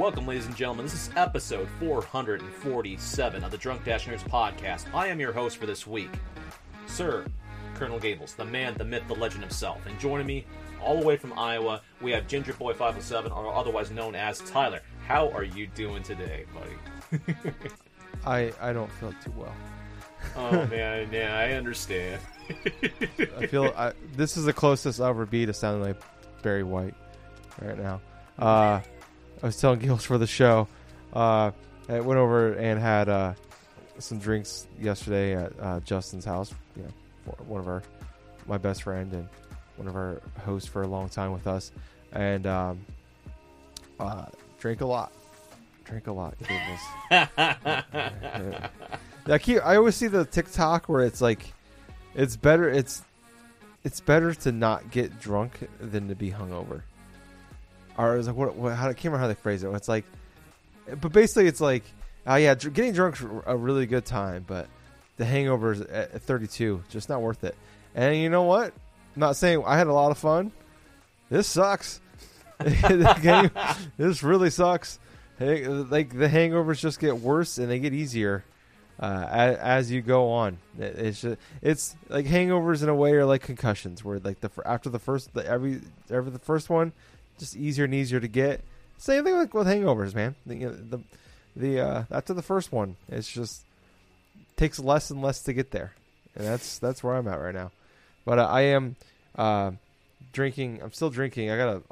Welcome, ladies and gentlemen. This is episode 447 of the Drunk Dash Nerds podcast. I am your host for this week, Sir Colonel Gables, the man, the myth, the legend himself. And joining me all the way from Iowa, we have Ginger Boy 507, or otherwise known as Tyler. How are you doing today, buddy? I I don't feel too well. oh man, yeah, I understand. I feel I, this is the closest I'll ever be to sounding like Barry White right now. Uh, I was telling Gills for the show. Uh, I went over and had uh, some drinks yesterday at uh, Justin's house. You know, one of our my best friend and one of our hosts for a long time with us, and um, drank a lot. Drank a lot. Gables. I keep. I always see the TikTok where it's like, it's better. It's it's better to not get drunk than to be hungover. Or it was like what? what how, I can't remember how they phrase it. It's like, but basically, it's like, oh yeah, dr- getting drunk's a really good time, but the hangovers at, at 32 just not worth it. And you know what? I'm not saying I had a lot of fun. This sucks. this really sucks. Hey, like the hangovers just get worse and they get easier uh, as, as, you go on. It, it's just, it's like hangovers in a way are like concussions, where like the after the first the, every every the first one, just easier and easier to get. Same thing like with hangovers, man. The the, the uh, after the first one, it's just takes less and less to get there, and that's that's where I'm at right now. But uh, I am uh, drinking. I'm still drinking. I got a.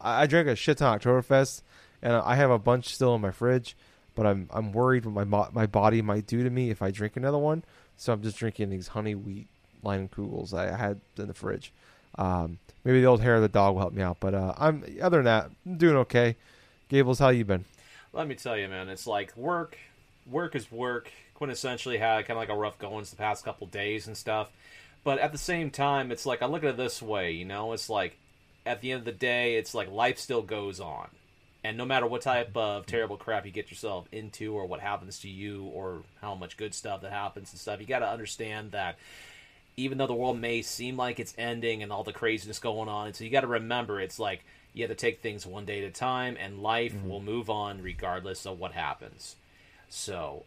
I drank a shit ton Oktoberfest, and I have a bunch still in my fridge but I'm I'm worried what my my body might do to me if I drink another one. So I'm just drinking these honey wheat Leinenkugels I had in the fridge. Um, maybe the old hair of the dog will help me out, but uh, I'm other than that, I'm doing okay. Gables, how you been? Let me tell you, man, it's like work. Work is work. Quintessentially had kind of like a rough goings the past couple days and stuff, but at the same time, it's like I look at it this way, you know, it's like at the end of the day, it's like life still goes on. And no matter what type of terrible crap you get yourself into or what happens to you or how much good stuff that happens and stuff you got to understand that even though the world may seem like it's ending and all the craziness going on and so you got to remember it's like you have to take things one day at a time and life mm-hmm. will move on regardless of what happens. So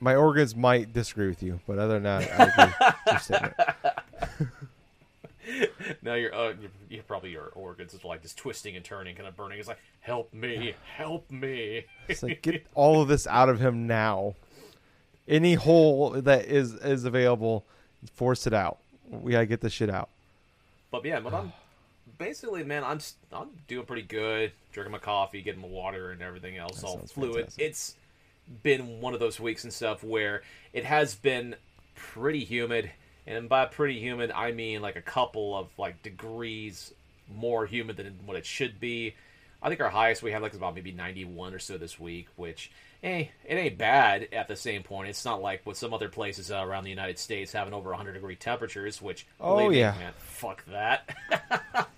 my organs might disagree with you but other than that i agree now you're, uh, you're, you're, probably your organs is like just twisting and turning, kind of burning. It's like, help me, help me. it's like get all of this out of him now. Any hole that is is available, force it out. We gotta get this shit out. But yeah, but I'm basically, man, I'm I'm doing pretty good. Drinking my coffee, getting my water, and everything else, that all fluid. Fantastic. It's been one of those weeks and stuff where it has been pretty humid and by pretty humid, I mean like a couple of like degrees more humid than what it should be. I think our highest we had like about maybe 91 or so this week, which hey, it ain't bad at the same point. It's not like what some other places uh, around the United States having over 100 degree temperatures, which oh yeah, me, man, fuck that.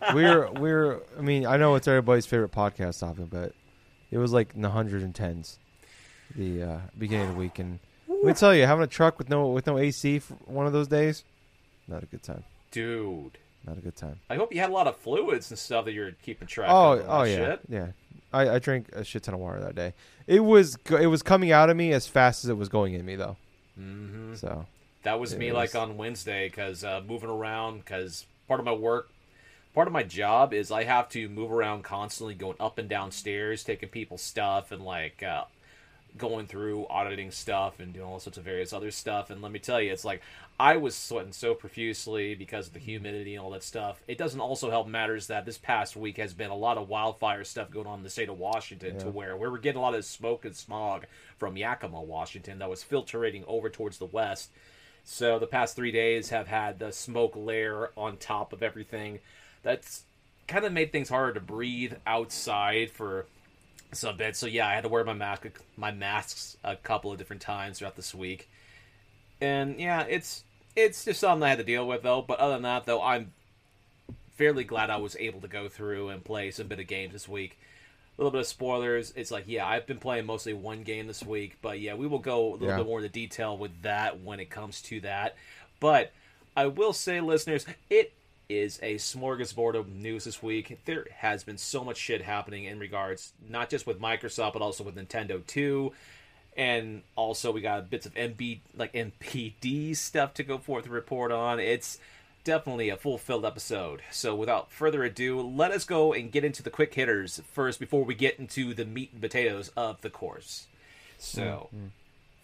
we're we're I mean I know it's everybody's favorite podcast topic, but it was like in the 110s the uh, beginning of the week, and let me tell you, having a truck with no with no AC for one of those days, not a good time, dude. Not a good time. I hope you had a lot of fluids and stuff that you're keeping track. Oh, of. oh yeah, shit. yeah. I, I drank a shit ton of water that day. It was it was coming out of me as fast as it was going in me though. Mm-hmm. So that was me was... like on Wednesday because uh, moving around because part of my work part of my job is I have to move around constantly, going up and down stairs, taking people's stuff, and like uh, going through auditing stuff and doing all sorts of various other stuff. And let me tell you, it's like I was sweating so profusely because of the mm-hmm. humidity and all that stuff. It doesn't also help matters that this past week has been a lot of wildfire stuff going on in the state of Washington yeah. to where we were getting a lot of smoke and smog from Yakima, Washington, that was filtrating over towards the west. So the past three days have had the smoke layer on top of everything. That's kind of made things harder to breathe outside for some bit. So yeah, I had to wear my mask, my masks a couple of different times throughout this week, and yeah, it's it's just something I had to deal with though. But other than that, though, I'm fairly glad I was able to go through and play some bit of games this week. A little bit of spoilers. It's like, yeah, I've been playing mostly one game this week, but yeah, we will go a little Yeah. bit more into detail with that when it comes to that. But I will say, listeners, it is a smorgasbord of news this week. There has been so much shit happening in regards, not just with Microsoft, but also with Nintendo too. And also, we got bits of MB like MPD stuff to go forth and report on. It's definitely a fulfilled episode. So, without further ado, let us go and get into the quick hitters first before we get into the meat and potatoes of the course. So, mm-hmm.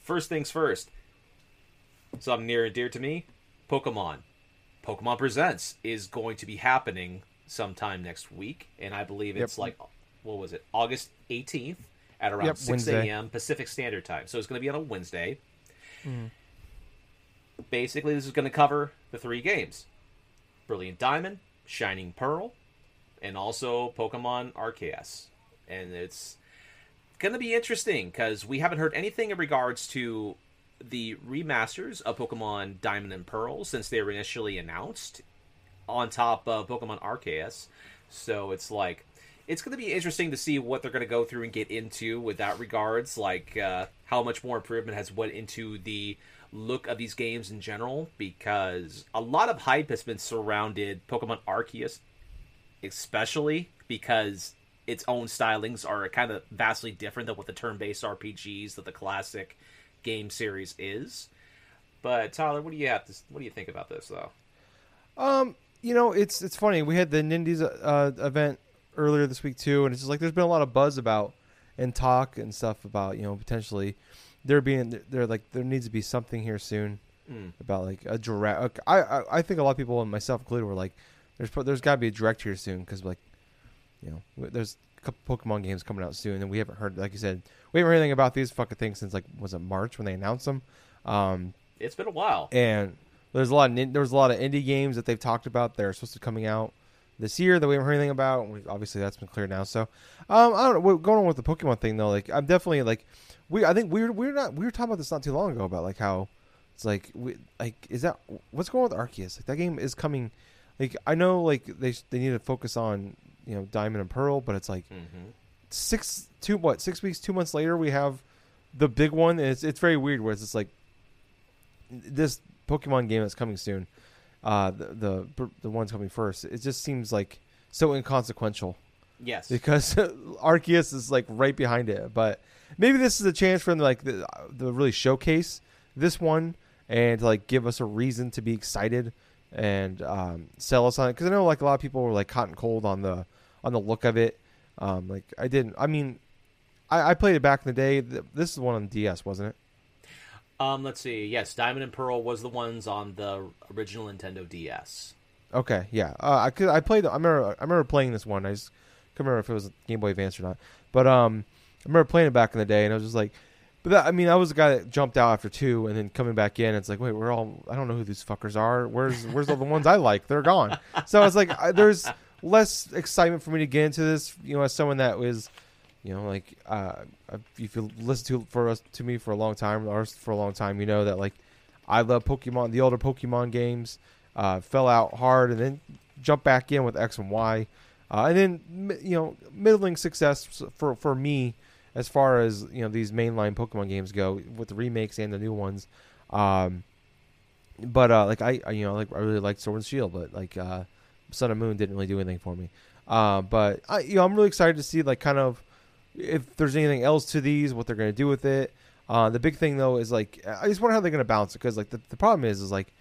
first things first. Something near and dear to me Pokemon. Pokemon Presents is going to be happening sometime next week. And I believe it's Yep. like, what was it, August 18th at around Yep, 6 a.m. Pacific Standard Time. So, it's going to be on a Wednesday. Mm-hmm. Basically, this is going to cover the three games Brilliant Diamond, Shining Pearl, and also Pokemon Arceus. And it's going to be interesting because we haven't heard anything in regards to the remasters of Pokemon Diamond and Pearl since they were initially announced on top of Pokemon Arceus. So it's like it's going to be interesting to see what they're going to go through and get into with that regards, like uh, how much more improvement has went into the look of these games in general, because a lot of hype has been surrounded Pokemon Arceus, especially because its own stylings are kind of vastly different than what the turn-based RPGs that the classic game series is. But Tyler, what do you have to what do you think about this though? Um, you know, it's it's funny. We had the Nindies uh, event earlier this week too, and it's just like there's been a lot of buzz about and talk and stuff about you know potentially there being there like there needs to be something here soon Mm. about like a direct. I, I I think a lot of people and myself included were like, there's there's got to be a direct here soon because like, you know, there's couple Pokemon games coming out soon, and we haven't heard like you said we haven't heard anything about these fucking things since like was it March when they announced them. Um, It's been a while. and there's a lot of nin- there's a lot of indie games that they've talked about that are supposed to be coming out this year that we haven't heard anything about. We, obviously, that's been cleared now. So, um, I don't know. what- Going on with the Pokemon thing though, like I'm definitely like we. I think we're we were not we were talking about this not too long ago about like how it's like we like is that what's going on with Arceus? Like that game is coming. Like I know like they they need to focus on you know Diamond and Pearl, but it's like hmm six two what six weeks two months later we have the big one and it's it's very weird where it's just like this pokemon game that's coming soon uh the the, the one's coming first it just seems like so inconsequential Yes. because arceus is like right behind it but maybe this is a chance for them to like the, the really showcase this one and to, like give us a reason to be excited and um, sell us on it because I know like a lot of people were like hot and cold on the on the look of it. Um, like I didn't. I mean, I, I played it back in the day. This is the one on DS, wasn't it? Um, let's see. Yes, Diamond and Pearl was the ones on the original Nintendo DS. Okay, yeah. Uh, I could. I played. I remember. I remember playing this one. I just couldn't remember if it was Game Boy Advance or not. But um, I remember playing it back in the day, and I was just like, but that, I mean, I was the guy that jumped out after two, and then coming back in. It's like, wait, we're all. I don't know who these fuckers are. Where's Where's all the ones I like? They're gone. So I was like, I, there's less excitement for me to get into this. You know, as someone that was, you know, like uh, if you listen to for us to me for a long time, or for a long time, you know that like I love Pokemon, the older Pokemon games. Uh, fell out hard, and then jumped back in with X and Y, uh, and then you know middling success for for me as far as you know these mainline Pokemon games go with the remakes and the new ones. Um, but uh, like I, you know, like I really liked Sword and Shield, but like uh, Sun and Moon didn't really do anything for me. Uh, but I, you know, I'm really excited to see like kind of if there's anything else to these, what they're going to do with it. Uh, the big thing though is like I just wonder how they're going to balance it because like the, the problem is is like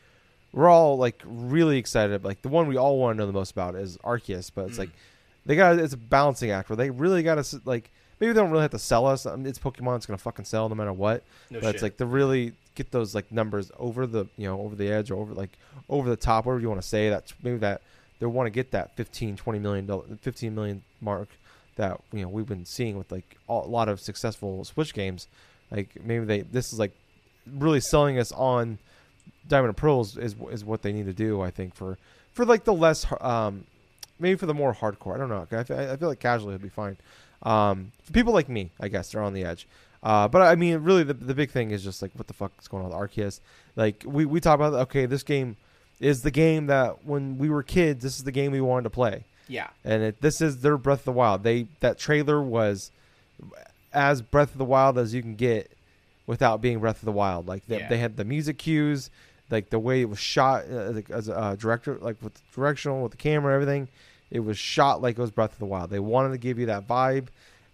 we're all like really excited. Like the one we all want to know the most about is Arceus, but it's Mm. like they got it's a balancing act where they really got to like maybe they don't really have to sell us. I mean, it's Pokemon; it's going to fucking sell no matter what. No but shit. it's like to really get those like numbers over the you know over the edge or over like over the top whatever you want to say that maybe that they want to get that 15 20 million dollar 15 million mark that you know we've been seeing with like a lot of successful switch games. Like maybe they this is like really selling us on diamond and pearls is is what they need to do i think for for like the less um maybe for the more hardcore. I don't know. I feel, I feel like casually it'd be fine um for people like me i guess they're on the edge uh, but I mean, really, the, the big thing is just like what the fuck is going on with Arceus. Like we we talk about, okay, this game is the game that when we were kids, this is the game we wanted to play. Yeah. and it, this is their Breath of the Wild. They that trailer was as Breath of the Wild as you can get without being Breath of the Wild. Like they, Yeah. they had the music cues, like the way it was shot uh, as a uh, director, like with directional with the camera, everything. It was shot like it was Breath of the Wild. They wanted to give you that vibe,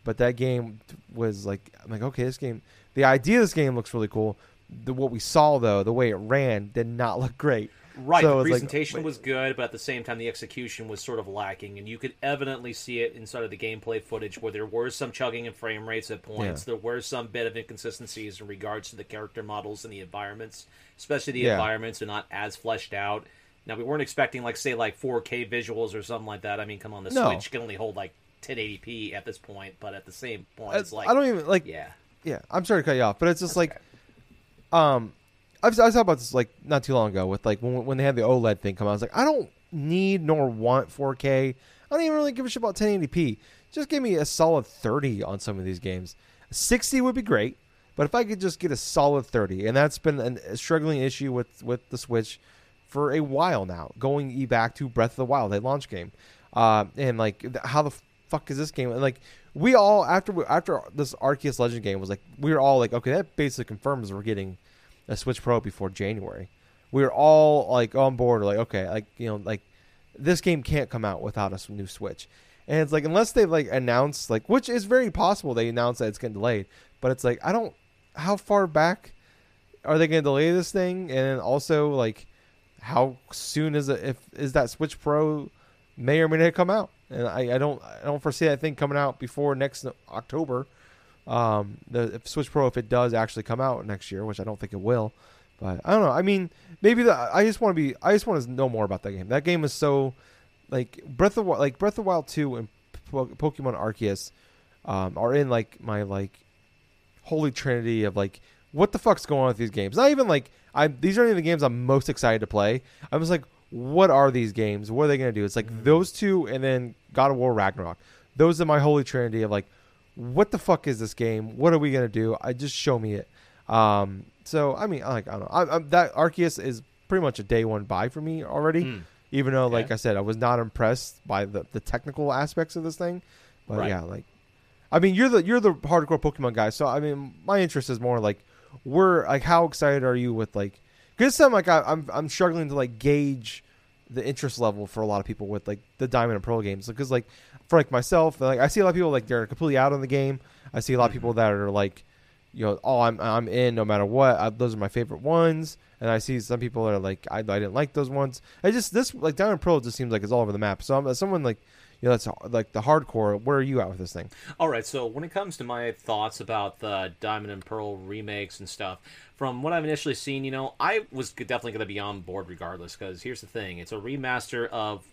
but that game was like, I'm like, okay, this game. The idea of this game looks really cool. The, what we saw though, the way it ran, did not look great. Right, So the it's like- presentation was good, but at the same time, the execution was sort of lacking, and you could evidently see it inside of the gameplay footage, where there were some chugging and frame rates at points. There were some bit of inconsistencies in regards to the character models and the environments, especially the Yeah. environments are not as fleshed out. Now, we weren't expecting, like, say, like 4K visuals or something like that. I mean, come on, the No. Switch can only hold like 1080p at this point, but at the same point, it's like, I don't even like. yeah, yeah, I'm sorry to cut you off, but it's just like, um, I was, I was talking about this like not too long ago with like when when they had the OLED thing come out. I was like, I don't need nor want 4K. I don't even really give a shit about 1080p. Just give me a solid 30 on some of these games. 60 would be great, but if I could just get a solid 30, and that's been an, a struggling issue with with the Switch for a while now, going back to Breath of the Wild, a launch game, uh, and like how the fuck is this game? And like we all after we, after this Arceus Legend game was like we were all like, okay, that basically confirms we're getting a Switch Pro before January. We were all like on board, like okay, like you know, like this game can't come out without a new Switch. And it's like unless they like announce like, which is very possible they announce that it's getting delayed, but it's like I don't. How far back are they going to delay this thing? And also like, how soon is it? If is that Switch Pro may or may not come out? And I, I don't I don't foresee that thing coming out before next October. Um, the if Switch Pro, if it does actually come out next year, which I don't think it will, but I don't know. I mean, maybe the I just want to be I just want to know more about that game. That game is so like Breath of like Breath of Wild two and Pokemon Arceus um, are in like my like holy trinity of like what the fuck's going on with these games. Not even like I these aren't even the games I'm most excited to play. I'm just like, what are these games? What are they gonna do? It's like those two and then God of War Ragnarok. Those are my holy trinity of like, what the fuck is this game? What are we gonna do? I just show me it. Um, so I mean, I like I don't know. I, I, that Arceus is pretty much a day one buy for me already. Hmm. Even though, like Okay. I said, I was not impressed by the, the technical aspects of this thing. But Right. yeah, like I mean, you're the you're the hardcore Pokemon guy, so I mean, my interest is more like, we're like, how excited are you with like? Because some like I, I'm I'm struggling to like gauge the interest level for a lot of people with like the Diamond and Pearl games because like for like myself, like I see a lot of people like they're completely out on the game. I see a lot of mm-hmm. people that are like, you know, oh, I'm I'm in no matter what. I, those are my favorite ones. And I see some people that are like, I, I didn't like those ones. I just this like Diamond and Pearl just seems like it's all over the map. So I'm as someone like, you know, that's like the hardcore. Where are you at with this thing? All right, so when it comes to my thoughts about the Diamond and Pearl remakes and stuff, from what I've initially seen, you know, I was definitely going to be on board regardless. Because here's the thing: it's a remaster of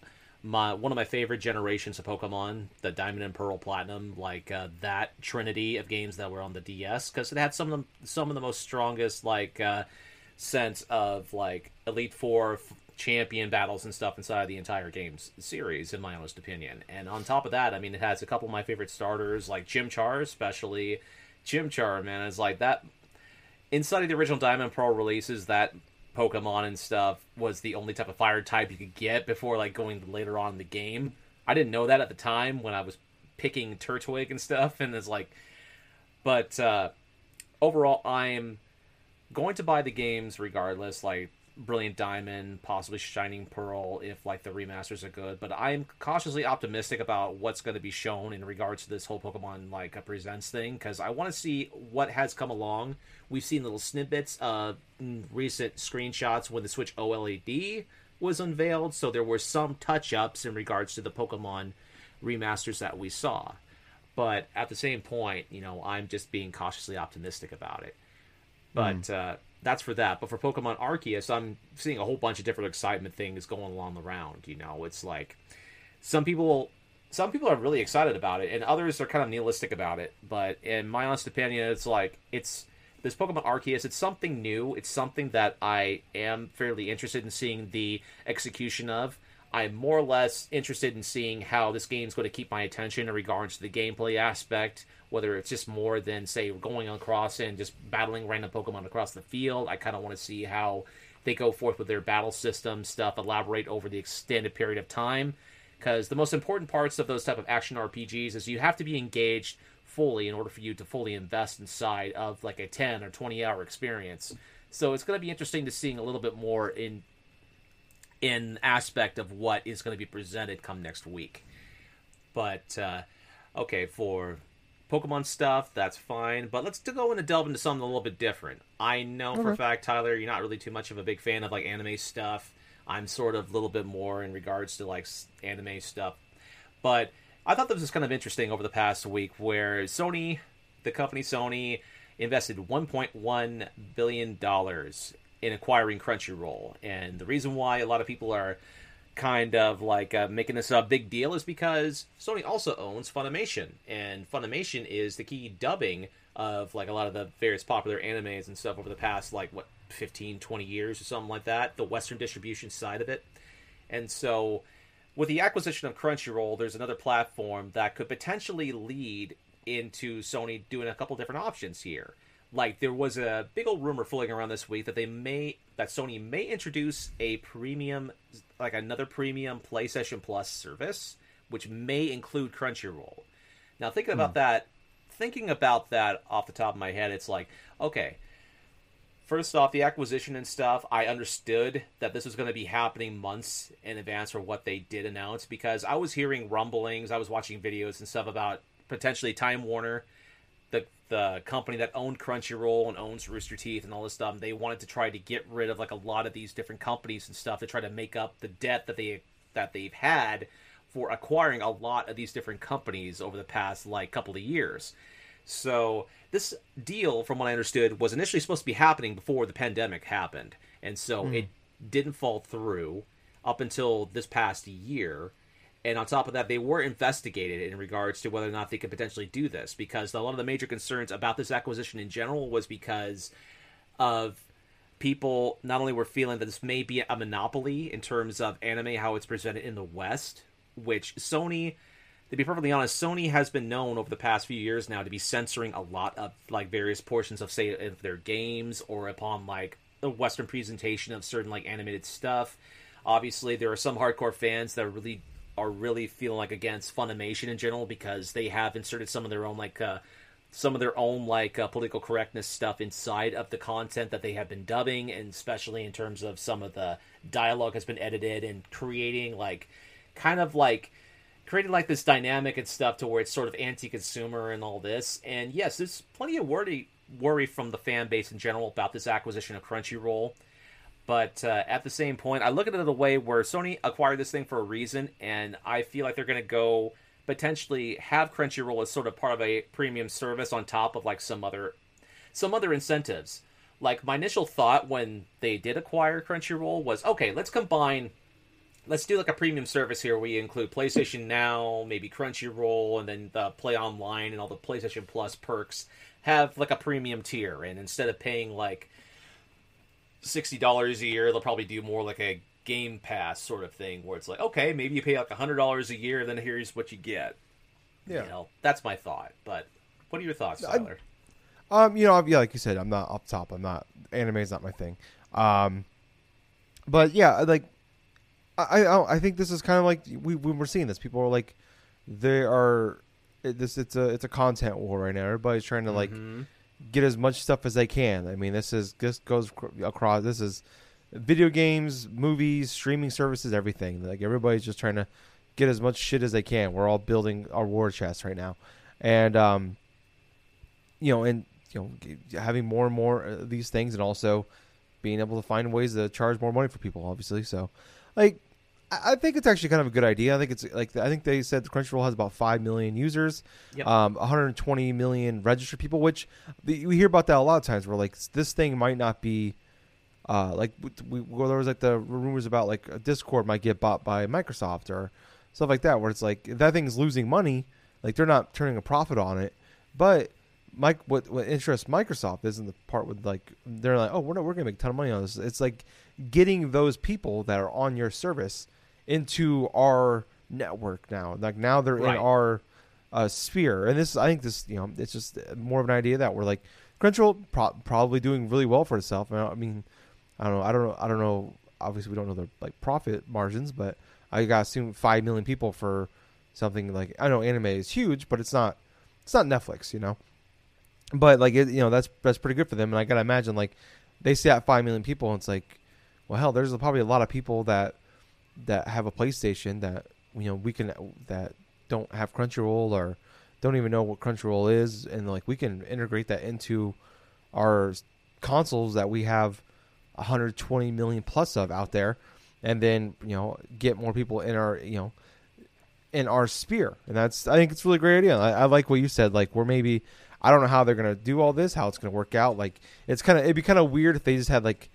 my one of my favorite generations of Pokemon, the Diamond and Pearl Platinum, like uh, that trinity of games that were on the DS, because it had some of the some of the most strongest like uh, sense of like Elite Four champion battles and stuff inside the entire games series, in my honest opinion. And on top of that, I mean, it has a couple of my favorite starters, like Chimchar, especially. Chimchar, man, is like that. Inside of the original Diamond Pearl releases, that Pokemon and stuff was the only type of fire type you could get before like going later on in the game. I didn't know that at the time when I was picking Turtwig and stuff, and it's like, but uh, overall, I'm going to buy the games regardless. Like Brilliant Diamond, possibly Shining Pearl, if like the remasters are good. But I'm cautiously optimistic about what's going to be shown in regards to this whole Pokemon like uh, presents thing because I want to see what has come along. We've seen little snippets of mm, recent screenshots when the Switch OLED was unveiled, so there were some touch ups in regards to the Pokemon remasters that we saw. But at the same point, you know, I'm just being cautiously optimistic about it. But uh, that's for that. But for Pokemon Arceus, I'm seeing a whole bunch of different excitement things going along the round. You know, it's like some people, some people are really excited about it, and others are kind of nihilistic about it. But in my honest opinion, it's like it's this Pokemon Arceus. It's something new. It's something that I am fairly interested in seeing the execution of. I'm more or less interested in seeing how this game's going to keep my attention in regards to the gameplay aspect, whether it's just more than, say, going across and just battling random Pokemon across the field. I kind of want to see how they go forth with their battle system stuff, elaborate over the extended period of time. because the most important parts of those type of action RPGs is you have to be engaged fully in order for you to fully invest inside of like a 10 or 20 hour experience. So it's going to be interesting to seeing a little bit more in in aspect of what is going to be presented come next week. But uh, okay, for Pokemon stuff, that's fine. But let's go into delve into something a little bit different. I know for a fact, Tyler, you're not really too much of a big fan of like anime stuff. I'm sort of a little bit more in regards to like anime stuff. But I thought this was kind of interesting over the past week where Sony, the company Sony, invested 1.1 billion dollars in acquiring Crunchyroll, and the reason why a lot of people are kind of like uh, making this a big deal is because Sony also owns Funimation, and Funimation is the key dubbing of like a lot of the various popular animes and stuff over the past like what 15 20 years or something like that the western distribution side of it. And so with the acquisition of crunchyroll there's another platform that could potentially lead into sony doing a couple different options here like there was a big old rumor floating around this week that they may that sony may introduce a premium like another premium playstation plus service which may include crunchyroll. Now thinking about hmm. that thinking about that off the top of my head it's like okay first off, the acquisition and stuff, I understood that this was going to be happening months in advance for what they did announce because I was hearing rumblings, I was watching videos and stuff about potentially Time Warner, the the company that owned Crunchyroll and owns Rooster Teeth and all this stuff. They wanted to try to get rid of like a lot of these different companies and stuff to try to make up the debt that they that they've had for acquiring a lot of these different companies over the past like couple of years. So this deal, from what I understood, was initially supposed to be happening before the pandemic happened, and so Hmm. it didn't fall through up until this past year. And on top of that, they were investigated in regards to whether or not they could potentially do this because a lot of the major concerns about this acquisition in general was because of people not only were feeling that this may be a monopoly in terms of anime how it's presented in the West, which Sony to be perfectly honest, Sony has been known over the past few years now to be censoring a lot of like various portions of say of their games or upon like a Western presentation of certain like animated stuff. Obviously, there are some hardcore fans that are really are really feeling like against Funimation in general because they have inserted some of their own like uh, some of their own like uh, political correctness stuff inside of the content that they have been dubbing, and especially in terms of some of the dialogue has been edited and creating like kind of like creating like this dynamic and stuff to where it's sort of anti-consumer and all this. And yes, there's plenty of worry worry from the fan base in general about this acquisition of Crunchyroll. But uh, at the same point, I look at it a way where Sony acquired this thing for a reason, and I feel like they're going to go potentially have Crunchyroll as sort of part of a premium service on top of like some other some other incentives. Like my initial thought when they did acquire Crunchyroll was, okay, let's combine let's do like a premium service here we include PlayStation Now, maybe Crunchyroll, and then the Play Online and all the PlayStation Plus perks. Have like a premium tier, and instead of paying like sixty dollars a year, they'll probably do more like a Game Pass sort of thing, where it's like, okay, maybe you pay like hundred dollars a year, then here's what you get. Yeah. You know, that's my thought. But what are your thoughts, I- Tyler? Um, you know, yeah, like you said, I'm not up top. I'm not anime is not my thing. Um, but yeah, like I I, I think this is kind of like we we were seeing this. People are like, they are this. It's a it's a content war right now. Everybody's trying to like Mhm. Get as much stuff as they can. I mean, this is this goes across. This is video games, movies, streaming services, everything. Like everybody's just trying to get as much shit as they can. We're all building our war chest right now, and um, you know, and you know, having more and more of these things, and also being able to find ways to charge more money for people. Obviously, so like. I think it's actually kind of a good idea. I think it's like I think they said Crunchyroll has about five million users, Yep. um, 120 million registered people. Which the, we hear about that a lot of times. Where like this thing might not be, uh, like we, where there was like the rumors about like Discord might get bought by Microsoft or stuff like that. Where it's like that thing's losing money, like they're not turning a profit on it. But Mike, what what interests Microsoft isn't the part with like they're like, oh, we're not, we're gonna make a ton of money on this. It's like getting those people that are on your service into our network now. Like now they're Right. in our uh, sphere, and this I think this you know it's just more of an idea that we're like Crunchyroll pro- probably doing really well for itself. I mean, I don't know, I don't know, I don't know. Obviously, we don't know the like profit margins, but I got to assume five million people for something like I know anime is huge, but it's not it's not Netflix, you know. But like it, you know that's that's pretty good for them, and I gotta imagine like they see that five million people, and it's like, well, hell, there's probably a lot of people that that have a PlayStation that you know we can that don't have Crunchyroll or don't even know what Crunchyroll is, and like we can integrate that into our consoles that we have 120 million plus of out there, and then you know get more people in our you know in our sphere, and that's I think it's a really great idea. I, I like what you said. Like we're maybe I don't know how they're gonna do all this, how it's gonna work out. Like it's kind of it'd be kind of weird if they just had like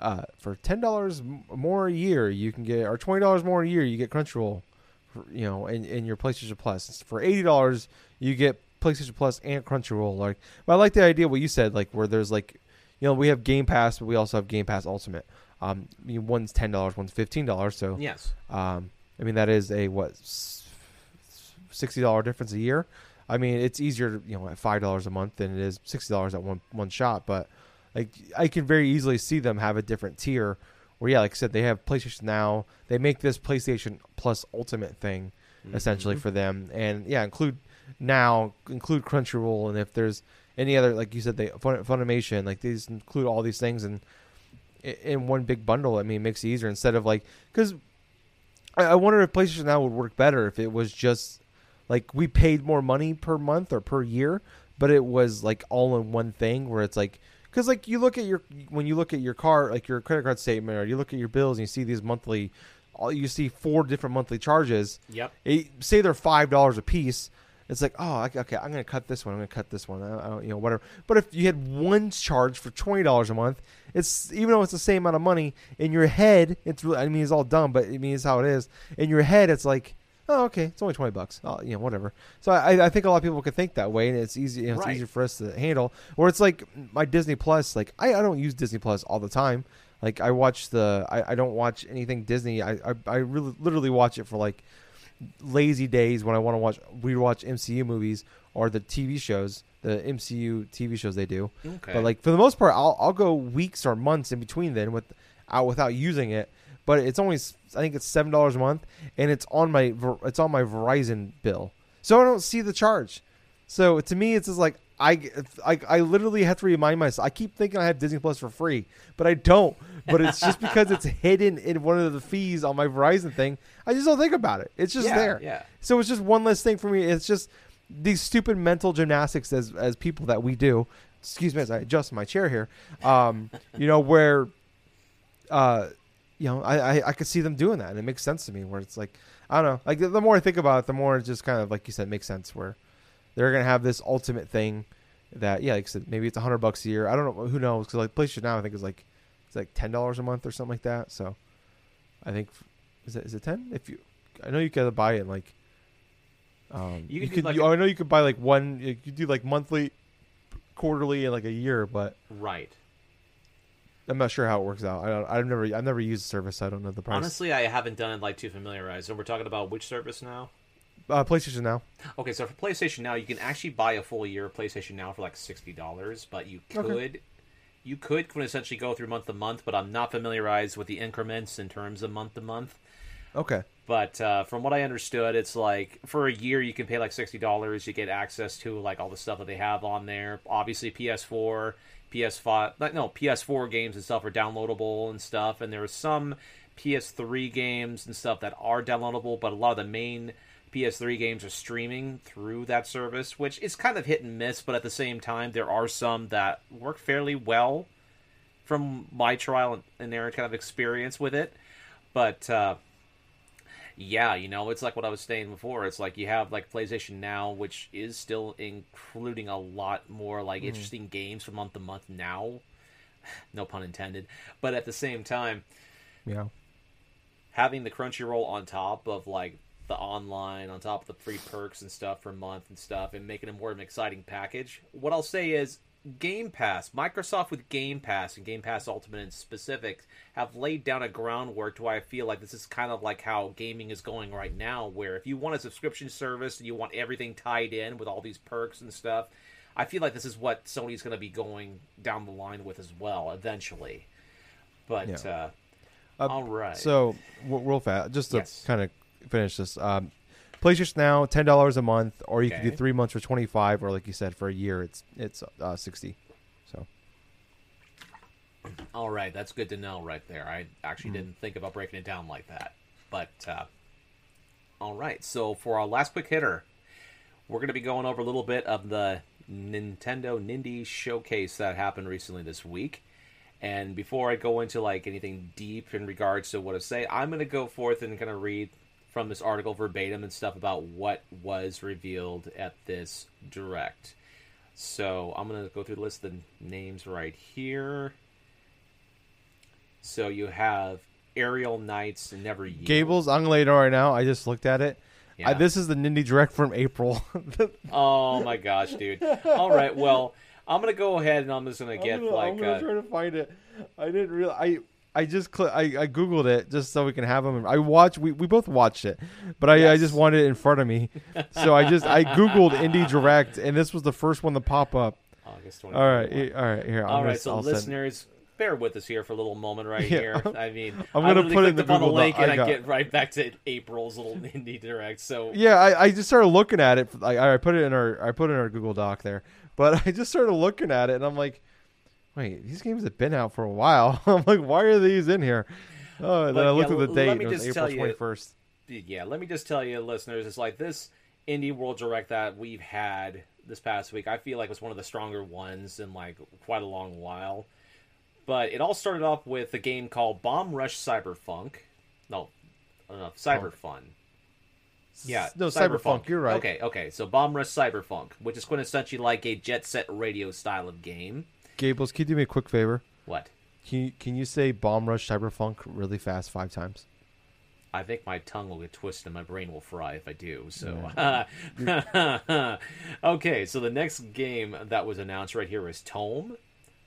uh, for ten dollars more a year you can get or twenty dollars more a year you get Crunchyroll, for, you know, in, in your PlayStation Plus. For eighty dollars you get PlayStation Plus and Crunchyroll. Like, but I like the idea what you said, like where there's like, you know, we have Game Pass, but we also have Game Pass Ultimate. Um, I mean, one's ten dollars, one's fifteen dollars. So Yes. um, I mean that is a what sixty dollar difference a year. I mean it's easier, you know, at five dollars a month than it is sixty dollars at one one shot. But like I can very easily see them have a different tier. Where yeah, like I said, they have PlayStation Now. They make this PlayStation Plus Ultimate thing essentially Mhm. for them, and yeah, include now include Crunchyroll, and if there's any other like you said, they Fun- Funimation, like these include all these things and in one big bundle. I mean, it makes it easier instead of like because I, I wonder if PlayStation Now would work better if it was just like we paid more money per month or per year, but it was like all in one thing where it's like because like you look at your when you look at your car like your credit card statement or you look at your bills and you see these monthly all you see four different monthly charges. Yep. it, say they're five dollars a piece it's like oh okay, i'm gonna cut this one i'm gonna cut this one I, I don't, you know whatever. But if you had one charge for twenty dollars a month it's even though it's the same amount of money in your head it's really i mean it's all dumb but it means how it is. In your head it's like oh okay. It's only 20 bucks. Oh, you know whatever. So I, I think a lot of people could think that way and it's easy you know, it's Right. easier for us to handle. Or it's like my disney plus like i, I don't use disney plus all the time. Like i watch the i, I don't watch anything disney. I, I i really literally watch it for like lazy days when i want to watch rewatch mcu movies or the tv shows the mcu tv shows they do. Okay. but like for the most part, I'll I'll go weeks or months in between then with out without using it. But it's only I think it's seven dollars a month, and it's on my it's on my Verizon bill, so I don't see the charge. So to me, it's just like I, I I literally have to remind myself. I keep thinking I have Disney Plus for free, but I don't. But it's just because it's hidden in one of the fees on my Verizon thing. I just don't think about it. It's just yeah, there. Yeah. So it's just one less thing for me. It's just these stupid mental gymnastics as as people that we do. Excuse me as I adjust my chair here. Um, you know where, uh, you know, I, I I could see them doing that, and it makes sense to me. Where it's like I don't know. Like the, the more I think about it, the more it just kind of like you said makes sense. Where they're gonna have this ultimate thing that yeah, like I said, maybe it's a hundred bucks a year. I don't know. Who knows? Because like PlayStation now, I think is like it's like ten dollars a month or something like that. So I think is it is it ten? If you, I know you gotta buy it like. Um, You you, could could. like you, a- I know you could buy like one. You could do like monthly, quarterly, and like a year. But Right. I'm not sure how it works out. I don't, I've never. I've never used the service. So I don't know the price. Honestly, I haven't done it like too familiarized. And we're talking about which service now? uh, PlayStation now. Okay, so for PlayStation Now, you can actually buy a full year of PlayStation Now for like sixty dollars, but you could Okay. you could essentially go through month to month, but I'm not familiarized with the increments in terms of month to month. Okay. But uh, from what I understood, it's like for a year you can pay like sixty dollars. You get access to like all the stuff that they have on there. Obviously, PS4, PS5, like, no PS4 games and stuff are downloadable and stuff. And there are some PS3 games and stuff that are downloadable, but a lot of the main PS3 games are streaming through that service, which is kind of hit and miss. But at the same time, there are some that work fairly well from my trial and error kind of experience with it. But uh, yeah, you know, it's like what I was saying before. It's like you have like PlayStation Now, which is still including a lot more like hmm. interesting games from month to month now. No pun intended. But at the same time, Yeah. having the Crunchyroll on top of like the online, on top of the free perks and stuff for a month and stuff, and making it more of an exciting package. What I'll say is Game Pass, Microsoft with Game Pass and Game Pass Ultimate in specific, have laid down a groundwork to why I feel like this is kind of like how gaming is going right now, where if you want a subscription service and you want everything tied in with all these perks and stuff, I feel like this is what Sony's going to be going down the line with as well eventually. But Yeah. uh, Uh, All right. So, w- real fast, just to Yes. kind of finish this. Um, PlayStation Now, ten dollars a month, or you can do three months for twenty five, or like you said, for a year, it's it's uh, sixty. So, All right, that's good to know right there. I actually Mm-hmm. didn't think about breaking it down like that. But uh, all right, so for our last quick hitter, we're going to be going over a little bit of the Nintendo Nindy showcase that happened recently this week. And before I go into like anything deep in regards to what to say, I'm going to go forth and kind of read from this article verbatim and stuff about what was revealed at this direct. So I'm going to go through the list of the names right here. So you have Aerial Knights Never Yield. Gables, I'm gonna lay it on right now. I just looked at it. Yeah. I, this is the Nindy Direct from April. Oh my gosh, dude. All right, well, I'm gonna go ahead and I'm just gonna get I'm gonna, like I'm gonna uh, try to find it. I didn't real. I I just cl- I, I googled it just so we can have them. I watched. We, we both watched it, but I, I just wanted it in front of me. So I just I googled Indie Direct, and this was the first one to pop up. August 24th. All right, all right. Here, I'm All gonna, so I'll send- listeners, bear with us here for a little moment right Yeah, here. I'm- I mean, I'm gonna put it in the the Google link and I I, get right back to April's little indie direct. So Yeah, I, I just started looking at it. Like I put it in our I put it in our Google Doc there, but I just started looking at it, and I'm like, wait, these games have been out for a while. I'm like, why are these in here? Oh, and then But, I looked yeah, at the date. let me it was just April tell you- 21st. yeah, let me just tell you, listeners, it's like this indie world direct that we've had this past week. I feel like was one of the stronger ones in like quite a long while. But it all started off with a game called Bomb Rush Cyberfunk. No, uh, Cyberfun. Yeah, no Cyberpunk. You're right. Okay, okay. So Bomb Rush Cyberfunk, which is quintessentially like a Jet Set Radio style of game. Gables, can you do me a quick favor? What? Can you, can you say Bomb Rush Cyberpunk really fast five times? I think my tongue will get twisted and my brain will fry if I do. So, okay. So the next game that was announced right here is Tome,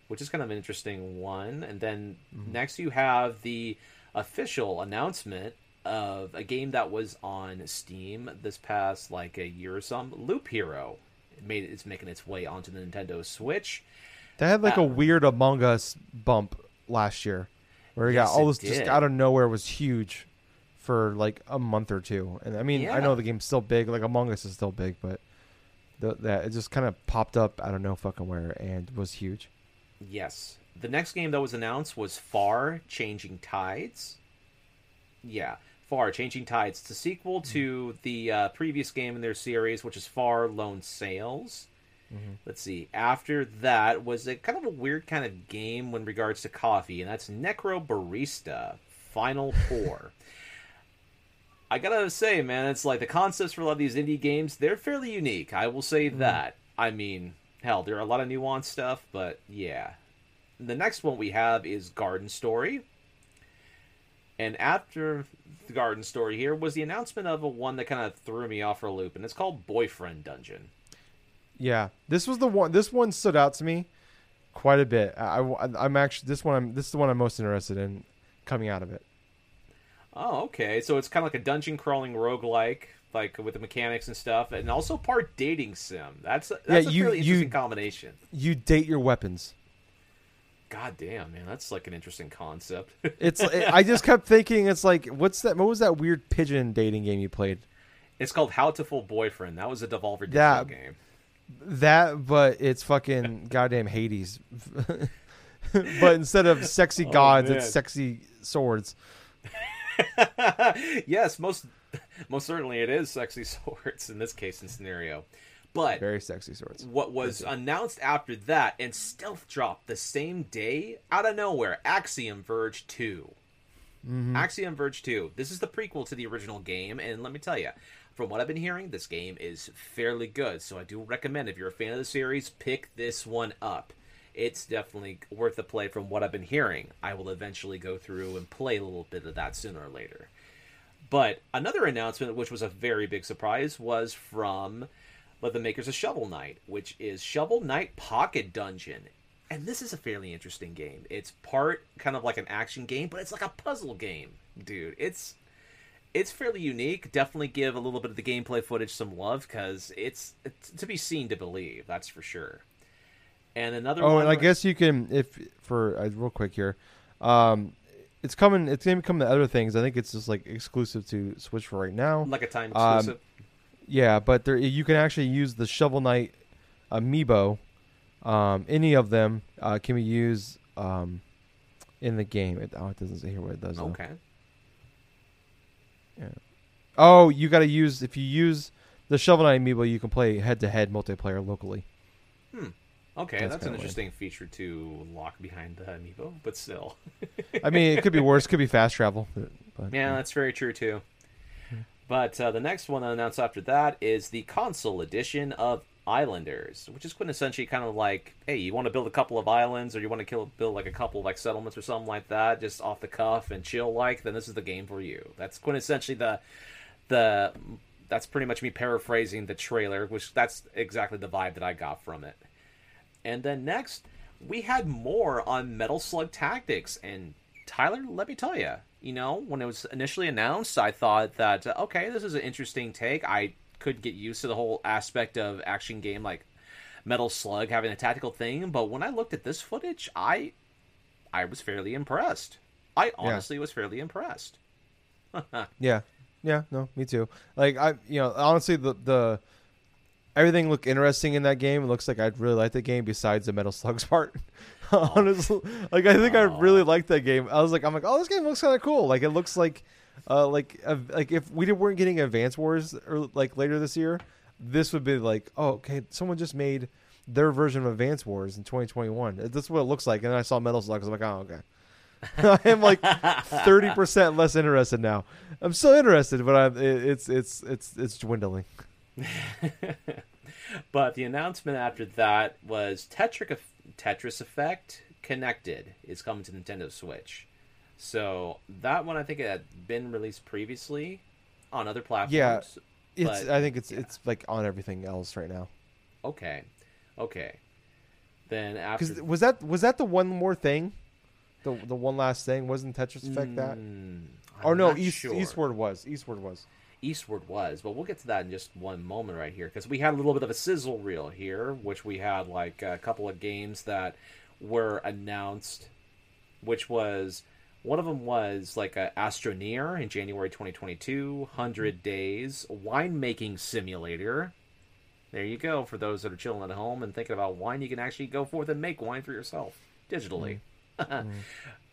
which is kind of an interesting one. And then mm-hmm. next you have the official announcement of a game that was on Steam this past like a year or some. Loop Hero. It made it's making its way onto the Nintendo Switch. That had like Uh, a weird Among Us bump last year, where Yes, got all this just out of nowhere was huge for like a month or two. And I mean, I know the game's still big, like Among Us is still big, but the, that it just kind of popped up out of no fucking where and was huge. Yes. The next game that was announced was Far Changing Tides. Yeah, Far Changing Tides. It's a sequel to the uh, previous game in their series, which is Far Lone Sails. Let's see. After that was a kind of a weird kind of game when regards to coffee, and that's Necrobarista Final Four. I gotta say, man, it's like the concepts for a lot of these indie games, they're fairly unique. I will say mm-hmm. that. I mean, hell, there are a lot of nuanced stuff, but yeah. The next one we have is Garden Story. And after the Garden Story here was the announcement of a one that kind of threw me off for a loop, and it's called Boyfriend Dungeon. Yeah, this was the one. This one stood out to me quite a bit. I, am actually this one. I'm this is the one I'm most interested in coming out of it. Oh, okay. So it's kind of like a dungeon crawling roguelike, like like with the mechanics and stuff, and also part dating sim. That's that's Yeah, a you- fairly you- interesting combination. You date your weapons. God damn, man, that's like an interesting concept. It's. I just kept thinking. It's like, what's that? What was that weird pigeon dating game you played? it's called Hatoful Boyfriend. That was a Devolver Digital That- game. That, but it's fucking goddamn Hades. but instead of sexy oh, gods, man. it's sexy swords. yes, most most certainly it is sexy swords in this case and scenario. But Very sexy swords. what was announced after that and stealth dropped the same day out of nowhere axiom verge 2 mm-hmm. axiom verge 2 this is the prequel to the original game and let me tell you from what i've been hearing this game is fairly good so i do recommend if you're a fan of the series pick this one up it's definitely worth the play from what i've been hearing i will eventually go through and play a little bit of that sooner or later but another announcement, which was a very big surprise, was from the makers of Shovel Knight, which is Shovel Knight Pocket Dungeon. And this is a fairly interesting game. It's part kind of like an action game, but it's like a puzzle game, dude. It's it's fairly unique. Definitely give a little bit of the gameplay footage some love because it's, it's to be seen to believe. That's for sure. And another Oh, one, and I guess you can if for uh, real quick here. Um, it's coming. It's gonna come to other things. I think it's just like exclusive to Switch for right now. Like a time Um, exclusive. Yeah, but there you can actually use the Shovel Knight amiibo. Um, any of them uh, can be used um, in the game. It, oh, it doesn't say here what it does. though. Okay. Oh, you got to use if you use the Shovel Knight amiibo, you can play head to head multiplayer locally. Hmm. Okay, That's that's, an kinda weird. interesting feature to lock behind the amiibo, but still. I mean, it could be worse. Could be fast travel. But, but, Yeah, that's very true too. But uh, the next one announced after that is the console edition of Islanders, which is quintessentially kind of like, hey, you want to build a couple of islands, or you want to kill, build like a couple of like settlements or something like that, just off the cuff and chill like, then this is the game for you. That's quintessentially the the that's pretty much me paraphrasing the trailer, which that's exactly the vibe that I got from it. And then next, we had more on Metal Slug Tactics. And Tyler, let me tell you, you know, when it was initially announced, I thought that, okay, this is an interesting take. I could get used to the whole aspect of action game like Metal Slug having a tactical thing. But when I looked at this footage, I I was fairly impressed. I honestly was fairly impressed. Yeah, yeah, no, me too. Like I, you know, honestly, the the everything looked interesting in that game. It looks like I'd really like the game besides the Metal Slugs part. Oh. honestly, like I think I oh. really liked that game. I was like, I'm like, oh, this game looks kind of cool. Like it looks like, uh, like uh, like if we did, weren't getting Advance Wars or like later this year, this would be like, oh, okay, someone just made their version of Advance Wars in 2021. This is what it looks like. And then I saw Metal Slug. I'm like, oh, okay. I am like thirty percent less interested now. I'm still interested, but I'm it, it's it's it's it's dwindling. but the announcement after that was Tetris, Tetris Effect Connected is coming to Nintendo Switch. So that one I think it had been released previously on other platforms. Yeah. It's But, I think it's yeah. it's like on everything else right now. Okay. Okay. Then after was that was that the one more thing, the the one last thing wasn't Tetris Effect that? Mm, Or no, East, sure. Eastward was Eastward was. Eastward was, but we'll get to that in just one moment right here because we had a little bit of a sizzle reel here, which we had like a couple of games that were announced, which was one of them was like a Astroneer in January 2022, 100 hmm. Days winemaking simulator. There you go for those that are chilling at home and thinking about wine. You can actually go forth and make wine for yourself digitally. Hmm. Hmm.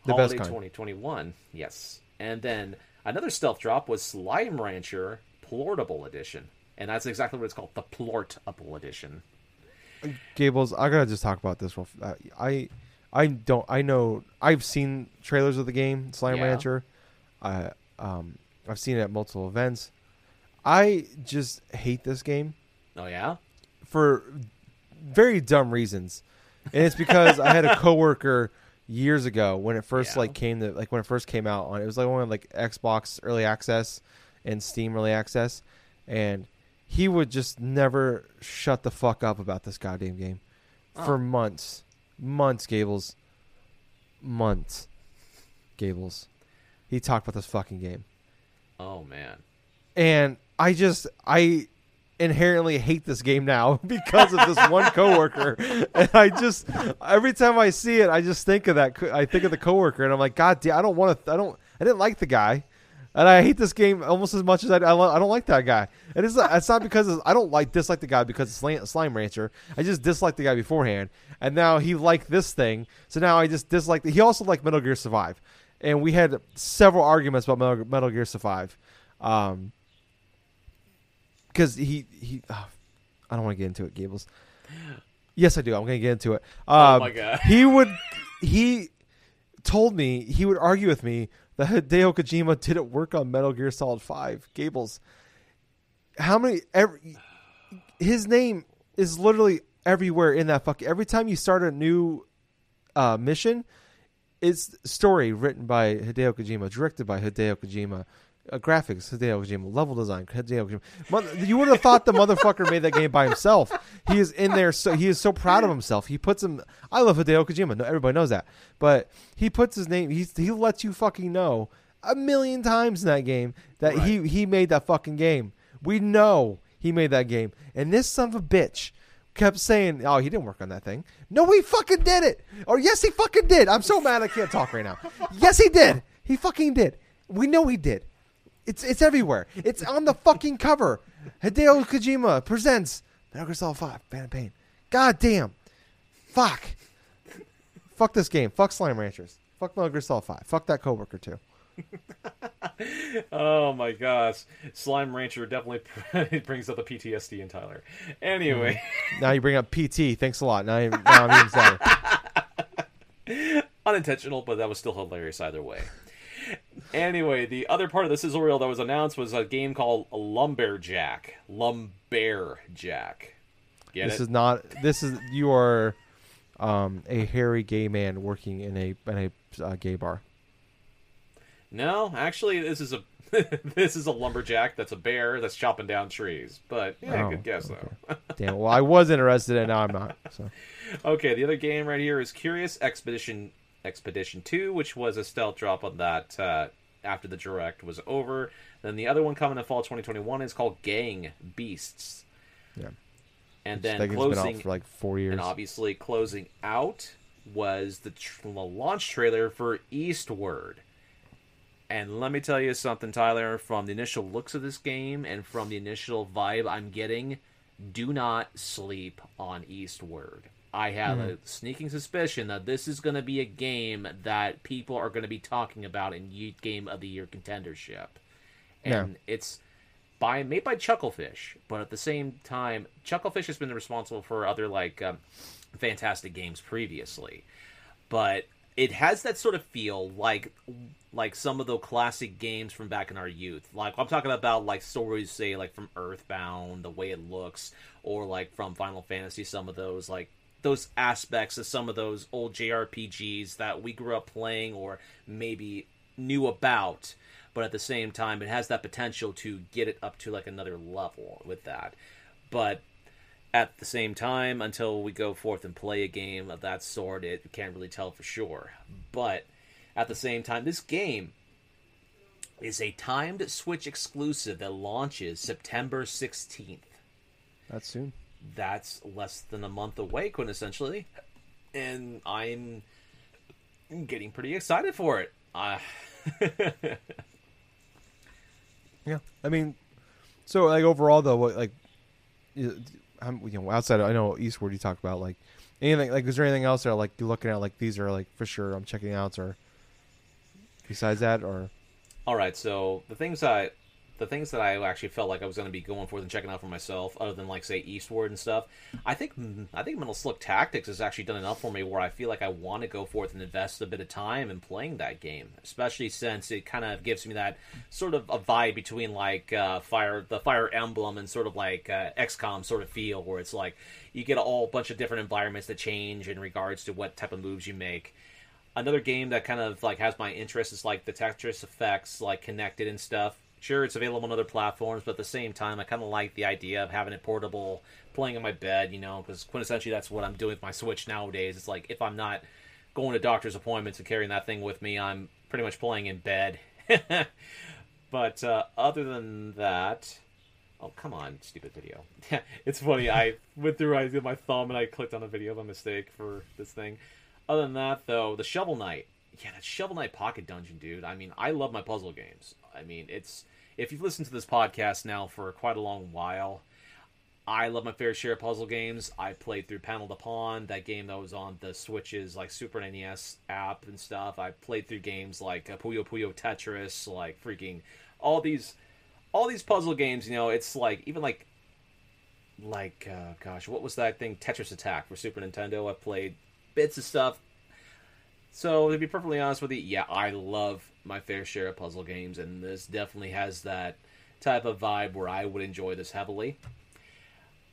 The Holiday best kind. 2021, yes. And then another stealth drop was Slime Rancher Plortable Edition. And that's exactly what it's called, the Plortable Edition. Uh, Gables, I gotta just talk about this. Uh, I I don't I know I've seen trailers of the game Slime Yeah. Rancher. I um I've seen it at multiple events. I just hate this game. Oh, yeah? for very dumb reasons, and it's because I had a coworker years ago when it first Yeah. like came to like when it first came out on it was like one of like Xbox early access and Steam early access, and he would just never shut the fuck up about this goddamn game Oh. for months, months, Gables, months, Gables. He talked about this fucking game Oh, man. and I just I inherently hate this game now because of this one coworker, and I just every time I see it, I just think of that. I think of the coworker, and I'm like, God damn, I don't want to. I don't. I didn't like the guy, and I hate this game almost as much as I. I, lo- I don't like that guy, and it's not, it's not because I don't like dislike the guy because it's slime, rancher. I just dislike the guy beforehand, and now he liked this thing, so now I just dislike. The, he also liked Metal Gear Survive, and we had several arguments about Metal, Metal Gear Survive. Um, because he he ah, I don't want to get into it, Gables. Yes, I do. I'm going to get into it. Oh, Um, my God. he would he told me he would argue with me that Hideo Kojima didn't work on Metal Gear Solid Five. Gables, how many? Every his name is literally everywhere in that fucking. Every time you start a new uh, mission, it's story written by Hideo Kojima, directed by Hideo Kojima, uh, graphics Hideo Kojima, level design Hideo Kojima. You would have thought the motherfucker made that game by himself. He is in there, so he is so proud of himself. He puts him. I love Hideo Kojima. No, everybody knows that, but he puts his name. He he lets you fucking know a million times in that game that he he made that fucking game. We know he made that game, and this son of a bitch kept saying, "Oh, he didn't work on that thing." No, he fucking did it. Or yes, he fucking did. I'm so mad I can't talk right now. Yes, he did. He fucking did. We know he did. It's it's everywhere. It's on the fucking cover. Hideo Kojima presents Metal Gear Solid 5, Phantom Pain. God damn. Fuck. Fuck this game. Fuck Slime Ranchers. Fuck Metal Gear Solid 5. Fuck that coworker too. Oh my gosh, Slime Rancher definitely brings up the PTSD in Tyler. Anyway, mm. Now you bring up PT. Thanks a lot. Now, you, now I'm even sadder. unintentional, but that was still hilarious either way. Anyway, the other part of the sizzle reel that was announced was a game called Lumberjack. Lumberjack. Get This it? is not. This is you are um, a hairy gay man working in a in a uh, gay bar. No, actually, this is a this is a lumberjack. That's a bear that's chopping down trees. But yeah, Oh, good guess though. Damn. Well, I was interested, and now I'm not. So Okay, the other game right here is Curious Expedition Expedition 2, which was a stealth drop on that uh, after the direct was over. Then the other one coming in fall 2021 is called Gang Beasts. Yeah. And that then game's been out closing for like four years. and obviously closing out was the, tr- the launch trailer for Eastward. And let me tell you something, Tyler, from the initial looks of this game and from the initial vibe I'm getting, do not sleep on Eastward. I have a sneaking suspicion that this is going to be a game that people are going to be talking about in Game of the Year contendership. And it's by made by Chucklefish, but at the same time, Chucklefish has been responsible for other like um, fantastic games previously, but it has that sort of feel like like some of the classic games from back in our youth. Like I'm talking about like stories, say like from Earthbound, the way it looks, or like from Final Fantasy, some of those like those aspects of some of those old JRPGs that we grew up playing or maybe knew about but at the same time it has that potential to get it up to like another level with that. But at the same time until we go forth and play a game of that sort it can't really tell for sure. But at the same time this game is a timed switch exclusive that launches september 16th That's soon. That's less than a month away quintessentially and i'm getting pretty excited for it uh, Yeah. I mean, so like overall though, what like, I'm- you know, outside of, I know Eastward you talked about like anything like is there anything else that like you're looking at like these are like for sure I'm checking out or besides that or All right, so the things I, the things that I actually felt like I was going to be going for and checking out for myself, other than like say Eastward and stuff, I think I think Metal Slug Tactics has actually done enough for me where I feel like I want to go forth and invest a bit of time in playing that game, especially since it kind of gives me that sort of a vibe between like uh, Fire, the Fire Emblem, and sort of like uh, XCOM sort of feel, where it's like you get a whole bunch of different environments that change in regards to what type of moves you make another game that kind of like has my interest is like the Tetris effects, like connected and stuff. Sure, it's available on other platforms, but at the same time, I kind of like the idea of having it portable, playing in my bed. You know, because quintessentially that's what I'm doing with my Switch nowadays. It's like if I'm not going to doctor's appointments and carrying that thing with me, I'm pretty much playing in bed. but uh, other than that, oh come on, stupid video. it's funny. I went through, I did my thumb, and I clicked on a video by mistake for this thing. Other than that, though, the Shovel Knight, yeah, that Shovel Knight Pocket Dungeon, dude. I mean, I love my puzzle games. I mean, it's if you've listened to this podcast now for quite a long while, I love my fair share of puzzle games. I played through Panel de Pon, that game that was on the Switch's like Super NES app and stuff. I played through games like uh, Puyo Puyo Tetris, like freaking all these, all these puzzle games. You know, it's like even like, like uh, gosh, what was that thing? Tetris Attack for Super Nintendo. I played bits of stuff. So to be perfectly honest with you, yeah, I love my fair share of puzzle games, and this definitely has that type of vibe where I would enjoy this heavily.